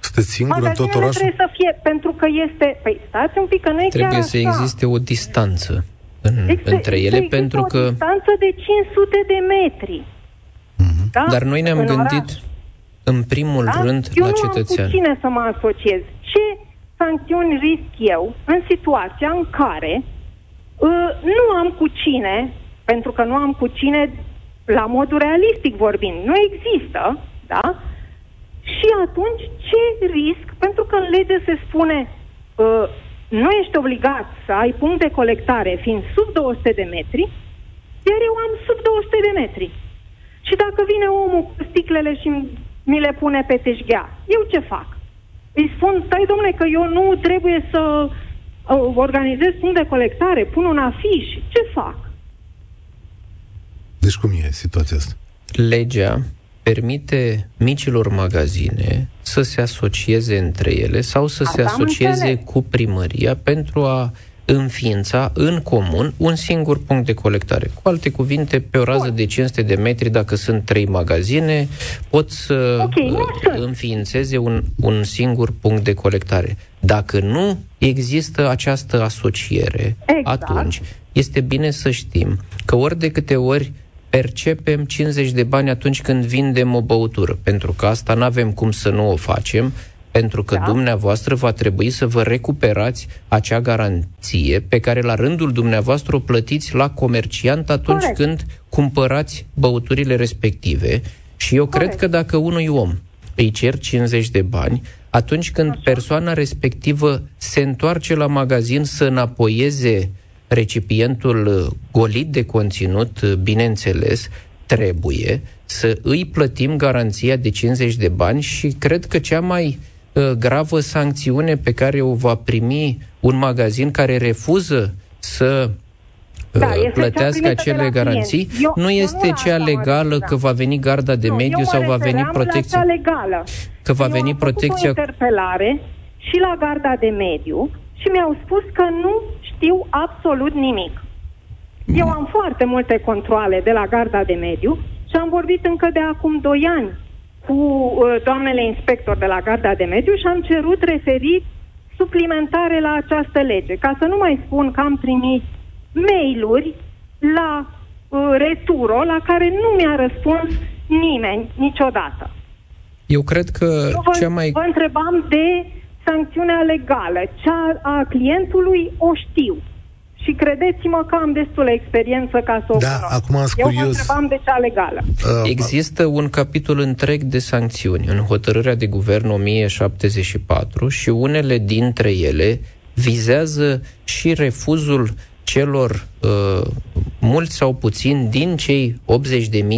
Speaker 2: sunteți singur în tot orașul?
Speaker 8: trebuie să fie, pentru că este... Păi stați un pic, că nu e
Speaker 3: Trebuie
Speaker 8: chiar
Speaker 3: să
Speaker 8: așa.
Speaker 3: existe o distanță în, Ex- între ele, pentru
Speaker 8: o
Speaker 3: că...
Speaker 8: o distanță de 500 de metri.
Speaker 2: Mm-hmm.
Speaker 8: Da?
Speaker 3: Dar noi ne-am
Speaker 8: în
Speaker 3: gândit,
Speaker 8: oraș.
Speaker 3: în primul
Speaker 8: da?
Speaker 3: rând,
Speaker 8: eu
Speaker 3: la
Speaker 8: nu
Speaker 3: cetățean.
Speaker 8: am cu cine să mă asociez. Ce sancțiuni risc eu în situația în care uh, nu am cu cine, pentru că nu am cu cine la modul realistic vorbind. Nu există, da? Și atunci, ce risc? Pentru că în lege se spune uh, nu ești obligat să ai punct de colectare fiind sub 200 de metri, iar eu am sub 200 de metri. Și dacă vine omul cu sticlele și mi le pune pe teșghea, eu ce fac? Îi spun, stai domnule, că eu nu trebuie să uh, organizez punct de colectare, pun un afiș, ce fac?
Speaker 2: Deci cum e situația asta?
Speaker 3: Legea permite micilor magazine să se asocieze între ele sau să Asta se asocieze cu primăria pentru a înființa în comun un singur punct de colectare. Cu alte cuvinte, pe o rază Bun. de 500 de metri, dacă sunt trei magazine, pot să okay, înființeze un, un singur punct de colectare. Dacă nu există această asociere, exact. atunci este bine să știm că ori de câte ori percepem 50 de bani atunci când vindem o băutură, pentru că asta nu avem cum să nu o facem, pentru că da. dumneavoastră va trebui să vă recuperați acea garanție pe care la rândul dumneavoastră o plătiți la comerciant atunci Corect. când cumpărați băuturile respective. Și eu Corect. cred că dacă unui om îi cer 50 de bani, atunci când Așa. persoana respectivă se întoarce la magazin să înapoieze recipientul golit de conținut, bineînțeles, trebuie să îi plătim garanția de 50 de bani și cred că cea mai uh, gravă sancțiune pe care o va primi un magazin care refuză să da, uh, plătească acele garanții, eu, nu este nu cea legală că va veni garda de nu, mediu sau va veni protecția.
Speaker 8: legală.
Speaker 3: Că va eu veni protecția.
Speaker 8: o interpelare și la garda de mediu și mi-au spus că nu știu absolut nimic. Eu am foarte multe controle de la garda de mediu și am vorbit încă de acum 2 ani cu uh, doamnele inspector de la garda de mediu și am cerut referit suplimentare la această lege. Ca să nu mai spun că am primit mail-uri la uh, Returo la care nu mi-a răspuns nimeni niciodată.
Speaker 3: Eu cred că Eu
Speaker 8: vă,
Speaker 3: cea mai...
Speaker 8: vă întrebam de sancțiunea legală. Cea a clientului o știu. Și credeți-mă că am destulă experiență ca să o
Speaker 2: da, cunosc. acum am Eu
Speaker 8: mă întrebam de cea legală. Uh,
Speaker 3: Există un capitol întreg de sancțiuni în hotărârea de guvern 1074 și unele dintre ele vizează și refuzul celor uh, mulți sau puțini din cei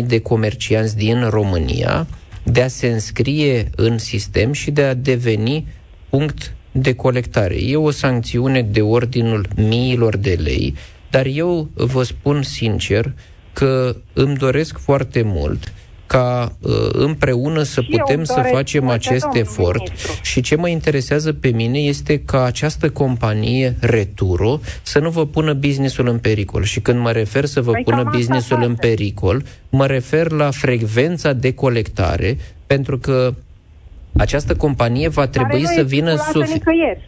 Speaker 3: 80.000 de comercianți din România de a se înscrie în sistem și de a deveni punct de colectare. E o sancțiune de ordinul miilor de lei, dar eu vă spun sincer că îmi doresc foarte mult ca uh, împreună să și putem să facem acest efort. Ministru. Și ce mă interesează pe mine este ca această companie Returo să nu vă pună businessul în pericol. Și când mă refer să vă păi pună businessul în pericol, mă refer la frecvența de colectare, pentru că această companie va trebui să vină, sufi-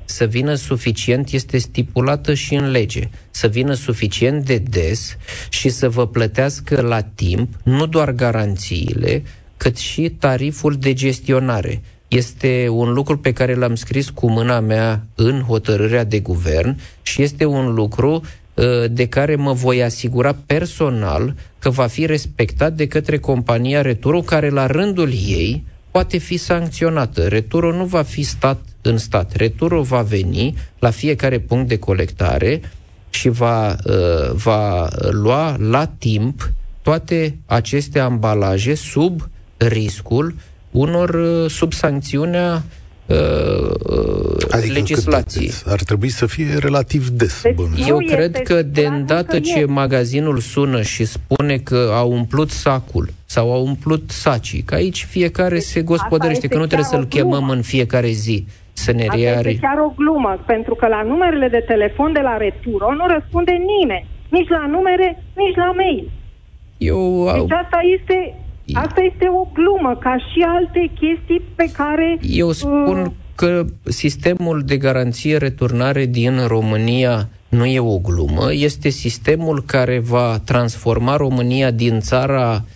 Speaker 3: să vină suficient, este stipulată și în lege, să vină suficient de des și să vă plătească la timp nu doar garanțiile, cât și tariful de gestionare. Este un lucru pe care l-am scris cu mâna mea în hotărârea de guvern și este un lucru uh, de care mă voi asigura personal că va fi respectat de către compania Returo, care la rândul ei poate fi sancționată. Returo nu va fi stat în stat. Returo va veni la fiecare punct de colectare și va, uh, va lua la timp toate aceste ambalaje sub riscul unor uh, sub sancțiunea uh, adică legislației.
Speaker 2: Ar trebui să fie relativ des. Deci,
Speaker 3: Eu cred că de îndată ce magazinul sună și spune că a umplut sacul sau au umplut sacii, că aici fiecare deci, se gospodărește, că nu trebuie să-l chemăm în fiecare zi să ne
Speaker 8: Asta este chiar o glumă, pentru că la numerele de telefon de la Returo nu răspunde nimeni, nici la numere, nici la mail.
Speaker 3: Eu,
Speaker 8: deci asta este, asta este o glumă, ca și alte chestii pe care...
Speaker 3: Eu spun uh, că sistemul de garanție returnare din România nu e o glumă, este sistemul care va transforma România din țara Uh,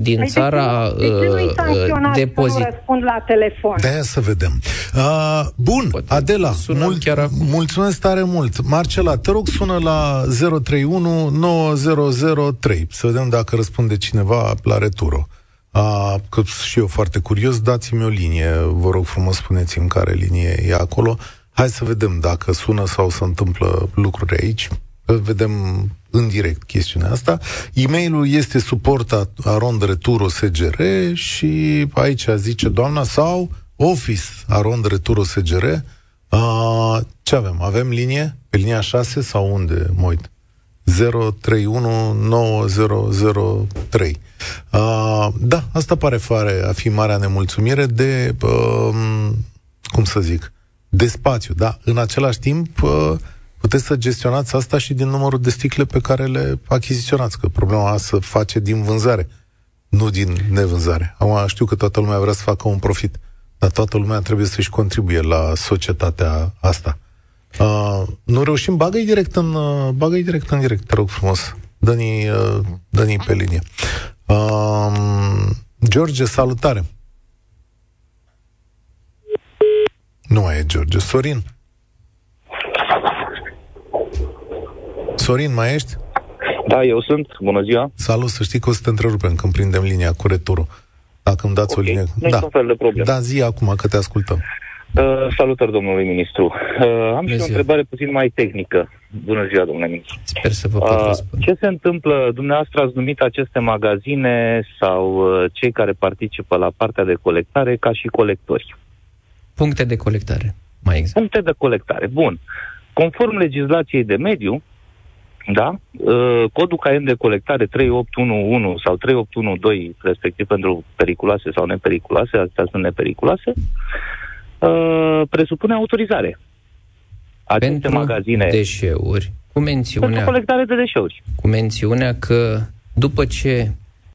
Speaker 3: din păi țara
Speaker 8: de uh, depozit. răspund la telefon.
Speaker 2: de să vedem. Uh, bun, Poate Adela, mult, chiar acum. mulțumesc tare mult. Marcela, te rog, sună la 031 9003 să vedem dacă răspunde cineva la returo. Uh, că și eu foarte curios, dați-mi o linie, vă rog frumos, spuneți-mi care linie e acolo. Hai să vedem dacă sună sau se întâmplă lucruri aici vedem în direct chestiunea asta. E-mailul este suportat arond returo SGR și aici zice doamna sau office arond returo SGR. A, ce avem? Avem linie? Pe linia 6 sau unde mă uit? 031903. Uh, da, asta pare fare a fi marea nemulțumire de, uh, cum să zic, de spațiu, da? În același timp, uh, puteți să gestionați asta și din numărul de sticle pe care le achiziționați, că problema asta se face din vânzare, nu din nevânzare. Acum știu că toată lumea vrea să facă un profit, dar toată lumea trebuie să-și contribuie la societatea asta. Uh, nu reușim, bagă-i direct în, uh, bagă-i direct în direct, te rog frumos. Dă-ni, uh, dă pe linie. Uh, George, salutare! Nu mai e George. Sorin? Sorin, mai ești?
Speaker 9: Da, eu sunt. Bună ziua.
Speaker 2: Salut, să știi că o să te întrerupem când prindem linia cu returul. Dacă îmi dați okay. o linie.
Speaker 9: Nu da. fel de problemă.
Speaker 2: Da, zi acum că te ascultăm.
Speaker 9: Uh, salutări, domnului ministru. Uh, am Bună și o întrebare puțin mai tehnică. Bună ziua, domnule ministru.
Speaker 3: Sper să vă pot uh,
Speaker 9: Ce se întâmplă? Dumneavoastră ați numit aceste magazine sau uh, cei care participă la partea de colectare ca și colectori?
Speaker 3: Puncte de colectare, mai exact.
Speaker 9: Puncte de colectare, bun. Conform legislației de mediu, da? Uh, codul KM de colectare 3811 sau 3812, respectiv pentru periculoase sau nepericuloase, astea sunt nepericuloase, uh, presupune autorizare.
Speaker 3: Aceste pentru magazine deșeuri, cu mențiunea...
Speaker 9: Pentru colectare de deșeuri.
Speaker 3: Cu mențiunea că după ce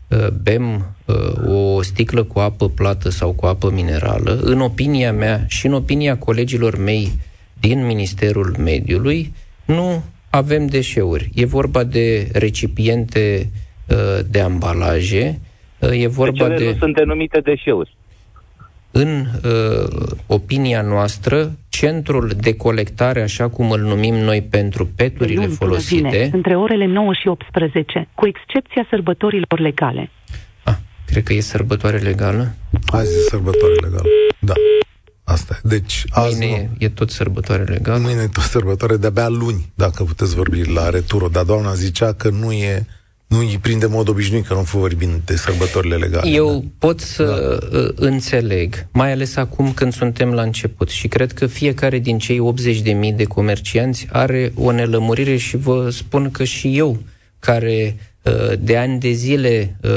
Speaker 3: uh, bem uh, o sticlă cu apă plată sau cu apă minerală, în opinia mea și în opinia colegilor mei din Ministerul Mediului, nu avem deșeuri. E vorba de recipiente uh, de ambalaje, uh, e vorba
Speaker 9: de...
Speaker 3: de...
Speaker 9: sunt denumite deșeuri.
Speaker 3: În uh, opinia noastră, centrul de colectare, așa cum îl numim noi pentru peturile folosite... Zile,
Speaker 10: între orele 9 și 18, cu excepția sărbătorilor legale.
Speaker 3: Ah, cred că e sărbătoare legală.
Speaker 2: Azi e sărbătoare legală, da. Asta e. Deci,
Speaker 3: azi Mâine nu. e tot sărbătoare legală.
Speaker 2: Mâine e tot sărbătoare, de-abia luni, dacă puteți vorbi la returo. Dar doamna zicea că nu e nu îi prinde mod obișnuit că nu vorbim de sărbătorile legale.
Speaker 3: Eu da? pot să da. Uh, înțeleg, mai ales acum când suntem la început și cred că fiecare din cei 80.000 de comercianți are o nelămurire și vă spun că și eu, care Uh, de ani de zile uh,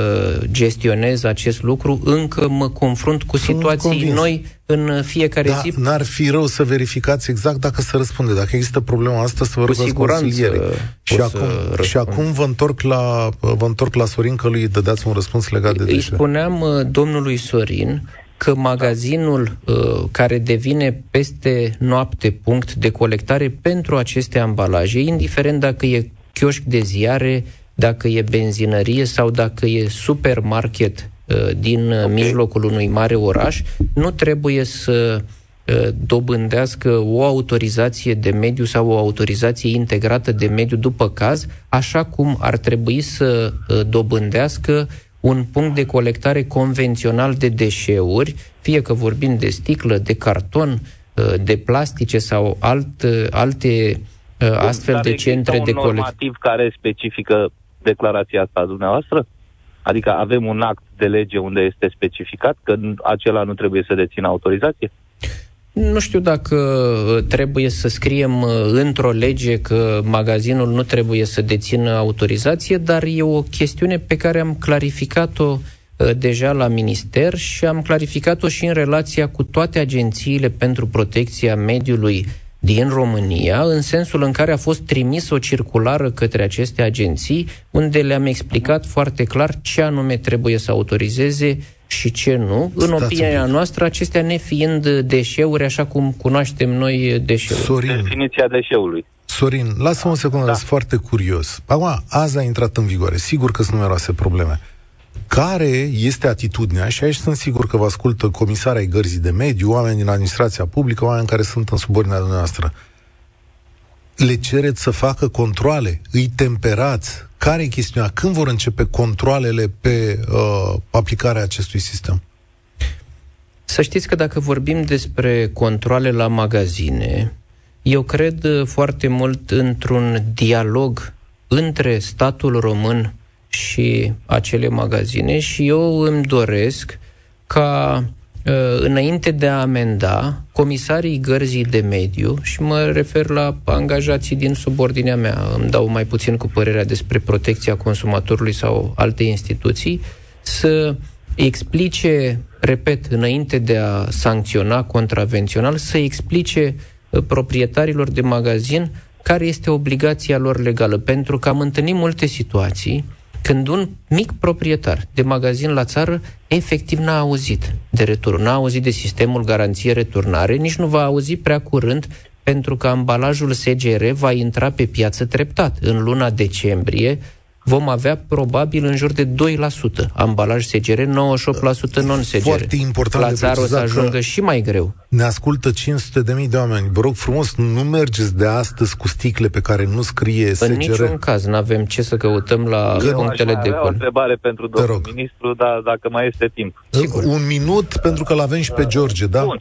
Speaker 3: gestionez acest lucru, încă mă confrunt cu situații noi în fiecare da, zi.
Speaker 2: N-ar fi rău să verificați exact dacă se răspunde. Dacă există problema asta, să vă
Speaker 3: cu siguranță
Speaker 2: și acum, și acum vă întorc la, vă întorc la Sorin că lui dădeați un răspuns legat de
Speaker 3: Îi spuneam uh, domnului Sorin că magazinul uh, care devine peste noapte punct de colectare pentru aceste ambalaje, indiferent dacă e chioșc de ziare, dacă e benzinărie sau dacă e supermarket uh, din uh, okay. mijlocul unui mare oraș, nu trebuie să uh, dobândească o autorizație de mediu sau o autorizație integrată de mediu după caz, așa cum ar trebui să dobândească un punct de colectare convențional de deșeuri, fie că vorbim de sticlă, de carton, de plastice sau alt, alte astfel de centre de colectare.
Speaker 9: care specifică declarația asta a dumneavoastră? Adică avem un act de lege unde este specificat că acela nu trebuie să dețină autorizație?
Speaker 3: Nu știu dacă uh, trebuie să scriem uh, într-o lege că magazinul nu trebuie să dețină autorizație, dar e o chestiune pe care am clarificat-o uh, deja la minister și am clarificat-o și în relația cu toate agențiile pentru protecția mediului din România, în sensul în care a fost trimis o circulară către aceste agenții, unde le-am explicat foarte clar ce anume trebuie să autorizeze și ce nu. În Stați opinia noastră, acestea nefiind deșeuri, așa cum cunoaștem noi deșeuri.
Speaker 9: Sorin, Definiția deșeului.
Speaker 2: Sorin, lasă-mă o secundă, da. sunt foarte curios. Acum, azi a intrat în vigoare. Sigur că sunt numeroase probleme care este atitudinea, și aici sunt sigur că vă ascultă comisarea gărzii de mediu, oameni din administrația publică, oameni care sunt în subordinea noastră. Le cereți să facă controle, îi temperați. Care e chestiunea? Când vor începe controlele pe uh, aplicarea acestui sistem?
Speaker 3: Să știți că dacă vorbim despre controle la magazine, eu cred foarte mult într-un dialog între statul român și acele magazine și eu îmi doresc ca uh, înainte de a amenda, comisarii gărzii de mediu, și mă refer la angajații din subordinea mea, îmi dau mai puțin cu părerea despre protecția consumatorului sau alte instituții, să explice, repet, înainte de a sancționa contravențional, să explice uh, proprietarilor de magazin care este obligația lor legală. Pentru că am întâlnit multe situații când un mic proprietar de magazin la țară efectiv n-a auzit de retur, n-a auzit de sistemul garanție-returnare, nici nu va auzi prea curând pentru că ambalajul SGR va intra pe piață treptat. În luna decembrie vom avea probabil în jur de 2% ambalaj SGR, 98% non-SGR.
Speaker 2: Foarte important
Speaker 3: La țară o să ajungă și mai greu.
Speaker 2: Ne ascultă 500 de mii de oameni. Vă rog frumos, nu mergeți de astăzi cu sticle pe care nu scrie SGR.
Speaker 3: În niciun caz, nu avem ce să căutăm la
Speaker 9: Eu
Speaker 3: punctele de
Speaker 9: col. o întrebare pentru domnul ministru, dar dacă mai este timp.
Speaker 2: Sigur. Un minut, pentru că l-avem și pe George, da?
Speaker 9: Bun.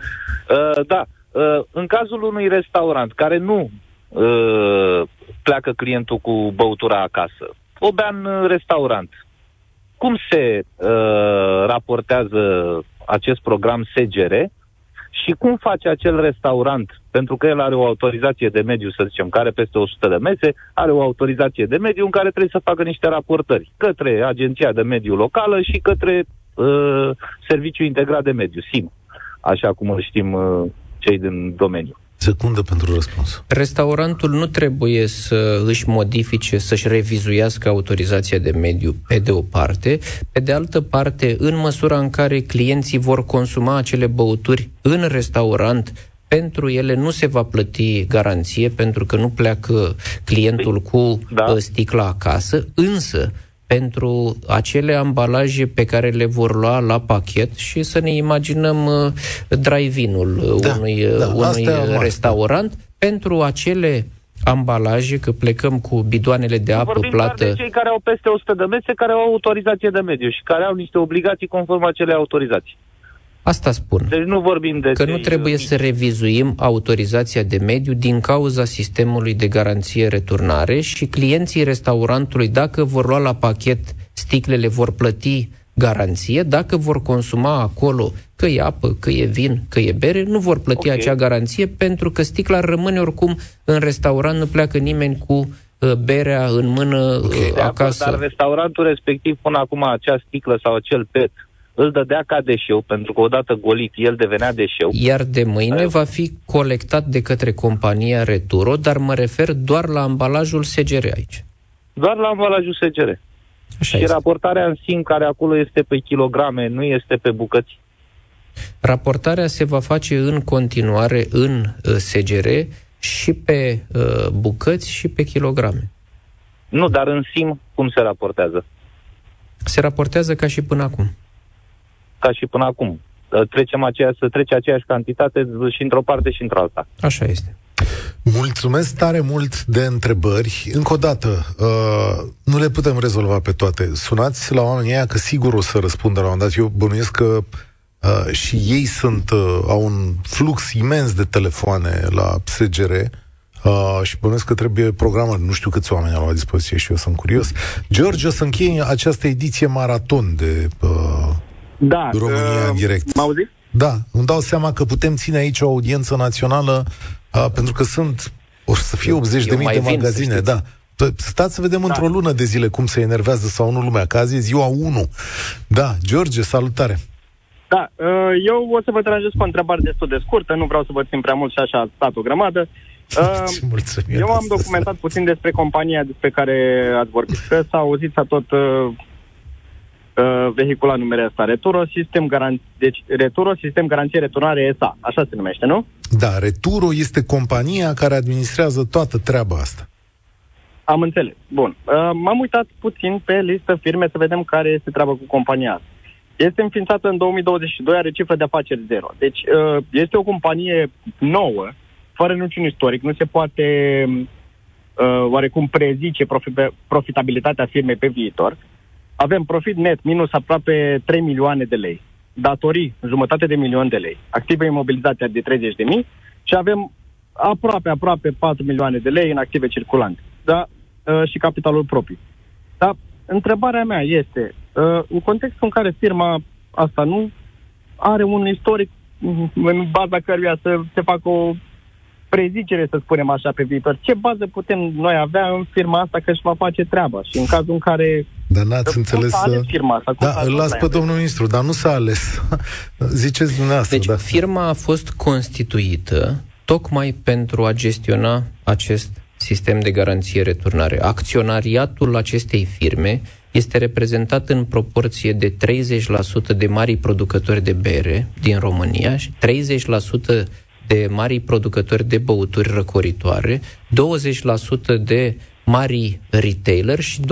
Speaker 9: Uh, da. Uh, în cazul unui restaurant care nu uh, pleacă clientul cu băutura acasă, o bea în restaurant. Cum se uh, raportează acest program SGR și cum face acel restaurant, pentru că el are o autorizație de mediu, să zicem, care peste 100 de mese, are o autorizație de mediu în care trebuie să facă niște raportări către Agenția de Mediu Locală și către uh, Serviciul Integrat de Mediu, SIM, așa cum îl știm uh, cei din domeniu.
Speaker 2: Secundă pentru răspuns.
Speaker 3: Restaurantul nu trebuie să își modifice, să-și revizuiască autorizația de mediu, pe de o parte. Pe de altă parte, în măsura în care clienții vor consuma acele băuturi în restaurant, pentru ele nu se va plăti garanție, pentru că nu pleacă clientul cu da. sticla acasă, însă pentru acele ambalaje pe care le vor lua la pachet și să ne imaginăm uh, drive-in-ul uh, da, unui, uh, da, unui restaurant pentru acele ambalaje, că plecăm cu bidoanele de apă
Speaker 9: Vorbim
Speaker 3: plată.
Speaker 9: de cei care au peste 100 de mese, care au autorizație de mediu și care au niște obligații conform acelei autorizații.
Speaker 3: Asta spun.
Speaker 9: Deci nu vorbim de...
Speaker 3: Că nu trebuie mici. să revizuim autorizația de mediu din cauza sistemului de garanție returnare și clienții restaurantului, dacă vor lua la pachet sticlele, vor plăti garanție, dacă vor consuma acolo că e apă, că e vin, că e bere, nu vor plăti okay. acea garanție pentru că sticla rămâne oricum în restaurant, nu pleacă nimeni cu uh, berea în mână okay. Uh, acasă.
Speaker 9: Dar restaurantul respectiv până acum acea sticlă sau acel pet îl dădea ca deșeu, pentru că odată golit el devenea deșeu.
Speaker 3: Iar de mâine uh, va fi colectat de către compania Returo, dar mă refer doar la ambalajul SGR aici.
Speaker 9: Doar la ambalajul SGR. Așa și este. raportarea în sim care acolo este pe kilograme, nu este pe bucăți.
Speaker 3: Raportarea se va face în continuare în uh, SGR și pe uh, bucăți și pe kilograme.
Speaker 9: Nu, dar în SIM cum se raportează?
Speaker 3: Se raportează ca și până acum
Speaker 9: ca și până acum. Trecem aceea, să trece aceeași cantitate și într-o parte și într-alta.
Speaker 3: Așa este.
Speaker 2: Mulțumesc tare mult de întrebări. Încă o dată, uh, nu le putem rezolva pe toate. Sunați la oamenii aia că sigur o să răspundă la un dat. Eu bănuiesc că uh, și ei sunt, uh, au un flux imens de telefoane la SGR uh, și bănuiesc că trebuie programat. Nu știu câți oameni au la dispoziție și eu sunt curios. George, o să încheie această ediție maraton de uh,
Speaker 11: da,
Speaker 2: România uh, în direct.
Speaker 11: Mă auzi?
Speaker 2: Da, îmi dau seama că putem ține aici o audiență națională uh, pentru că sunt, o să fie 80 de mii de magazine, da. Stați să vedem da. într-o lună de zile cum se enervează sau nu lumea, că azi e ziua 1. Da, George, salutare!
Speaker 11: Da, uh, eu o să vă deranjez cu o întrebare destul de scurtă, nu vreau să vă țin prea mult și așa a stat o grămadă. *laughs* Uh, eu am documentat puțin despre compania despre care ați vorbit, că s-a auzit să tot uh, uh, vehiculat numele ăsta, Returo Sistem, Garan- deci, Returo Sistem Garanție Returnare SA, așa se numește, nu?
Speaker 2: Da, Returo este compania care administrează toată treaba asta.
Speaker 11: Am înțeles. Bun. Uh, m-am uitat puțin pe listă firme să vedem care este treaba cu compania asta. Este înființată în 2022, are cifră de afaceri zero. Deci uh, este o companie nouă, fără niciun istoric. Nu se poate uh, oarecum prezice profitabilitatea firmei pe viitor avem profit net minus aproape 3 milioane de lei, datorii jumătate de milion de lei, active imobilizate de 30 de mii și avem aproape, aproape 4 milioane de lei în active circulante da? Uh, și capitalul propriu. Dar întrebarea mea este, uh, în contextul în care firma asta nu are un istoric în baza căruia să se facă o prezicere, să spunem așa, pe viitor. Ce bază putem noi avea în firma asta că își va face treaba? Și în cazul în care...
Speaker 2: Dar n-ați înțeles să...
Speaker 11: firma asta?
Speaker 2: Da, îl las pe domnul ministru, dar nu s-a ales. *laughs* Ziceți dumneavoastră.
Speaker 3: Deci
Speaker 2: da.
Speaker 3: firma a fost constituită tocmai pentru a gestiona acest sistem de garanție returnare. Acționariatul acestei firme este reprezentat în proporție de 30% de mari producători de bere din România și 30% de mari producători de băuturi răcoritoare, 20% de mari retailer și 20%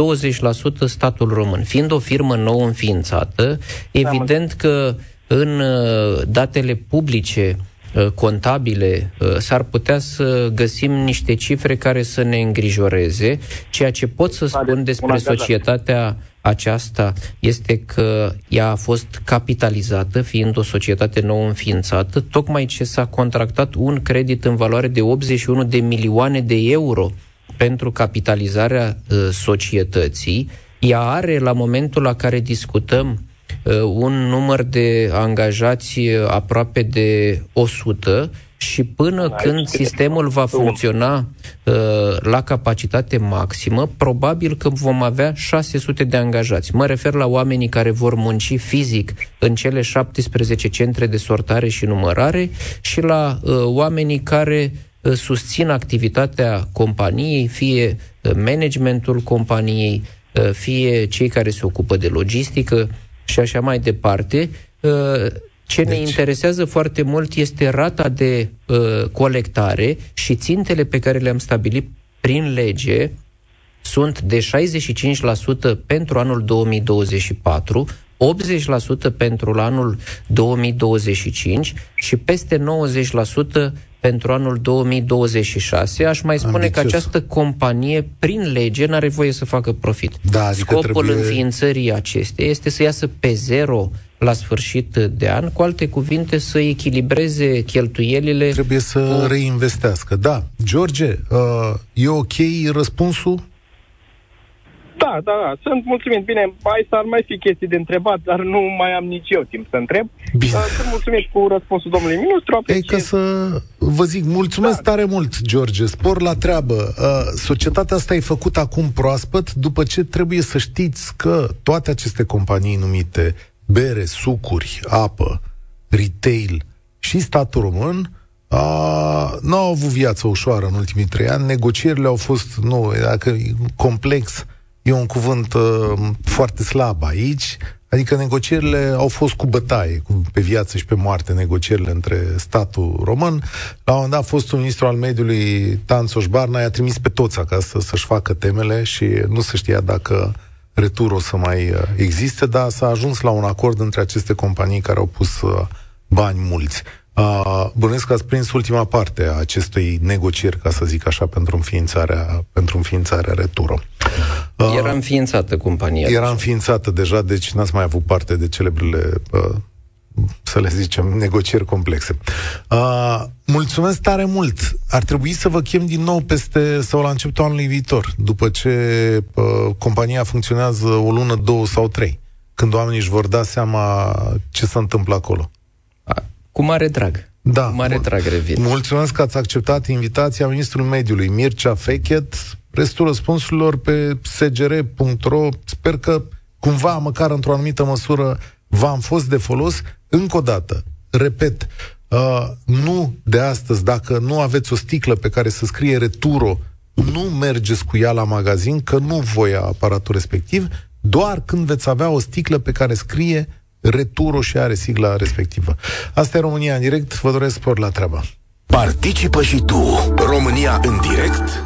Speaker 3: statul român. Fiind o firmă nou înființată, evident că în uh, datele publice uh, contabile, uh, s-ar putea să găsim niște cifre care să ne îngrijoreze. Ceea ce pot să spun despre societatea aceasta este că ea a fost capitalizată, fiind o societate nouă înființată, tocmai ce s-a contractat un credit în valoare de 81 de milioane de euro pentru capitalizarea uh, societății. Ea are, la momentul la care discutăm, uh, un număr de angajați uh, aproape de 100 și până Aici când sistemul va funcționa uh, la capacitate maximă, probabil că vom avea 600 de angajați. Mă refer la oamenii care vor munci fizic în cele 17 centre de sortare și numărare și la uh, oamenii care uh, susțin activitatea companiei, fie uh, managementul companiei, uh, fie cei care se ocupă de logistică și așa mai departe. Uh, ce deci... ne interesează foarte mult este rata de uh, colectare și țintele pe care le-am stabilit prin lege sunt de 65% pentru anul 2024, 80% pentru anul 2025 și peste 90% pentru anul 2026. Aș mai spune Ambițios. că această companie, prin lege, nu are voie să facă profit.
Speaker 2: Da, adică
Speaker 3: Scopul
Speaker 2: trebuie...
Speaker 3: înființării acesteia este să iasă pe zero la sfârșit de an, cu alte cuvinte să echilibreze cheltuielile.
Speaker 2: Trebuie să cu... reinvestească. Da. George, uh, e ok răspunsul?
Speaker 11: Da, da, da, sunt mulțumit. Bine, mai s-ar mai fi chestii de întrebat, dar nu mai am nici eu timp să întreb. Bine. Uh, sunt mulțumit cu răspunsul domnului ministru.
Speaker 2: Apreciez. E ca să vă zic, mulțumesc da. tare mult, George, spor la treabă. Uh, societatea asta e făcută acum proaspăt, după ce trebuie să știți că toate aceste companii numite bere, sucuri, apă, retail și statul român a, nu au avut viață ușoară în ultimii trei ani. Negocierile au fost, nu, dacă complex, e un cuvânt uh, foarte slab aici. Adică negocierile au fost cu bătaie, cu, pe viață și pe moarte, negocierile între statul român. La un moment dat a fost un ministru al mediului, Tanțoș Barna, i-a trimis pe toți acasă să-și facă temele și nu se știa dacă retur o să mai uh, existe, dar s-a ajuns la un acord între aceste companii care au pus uh, bani mulți. Uh, bănuiesc că ați prins ultima parte a acestei negocieri, ca să zic așa, pentru înființarea, pentru înființarea Returo.
Speaker 3: Uh, era înființată compania.
Speaker 2: Era înființată deja, deci n-ați mai avut parte de celebrele uh, să le zicem, negocieri complexe. Uh, mulțumesc tare mult! Ar trebui să vă chem din nou peste sau la începutul anului viitor, după ce uh, compania funcționează o lună, două sau trei, când oamenii își vor da seama ce se întâmplă acolo.
Speaker 3: Cu mare drag.
Speaker 2: Da.
Speaker 3: Cu mare drag revin.
Speaker 2: Mulțumesc că ați acceptat invitația ministrului mediului, Mircea Fechet. Restul răspunsurilor pe sgr.ro. Sper că cumva, măcar într-o anumită măsură, v-am fost de folos. Încă o dată, repet, uh, nu de astăzi, dacă nu aveți o sticlă pe care să scrie returo, nu mergeți cu ea la magazin, că nu voia aparatul respectiv, doar când veți avea o sticlă pe care scrie returo și are sigla respectivă. Asta e România în direct, vă doresc spor la treabă.
Speaker 1: Participă și tu, România în direct,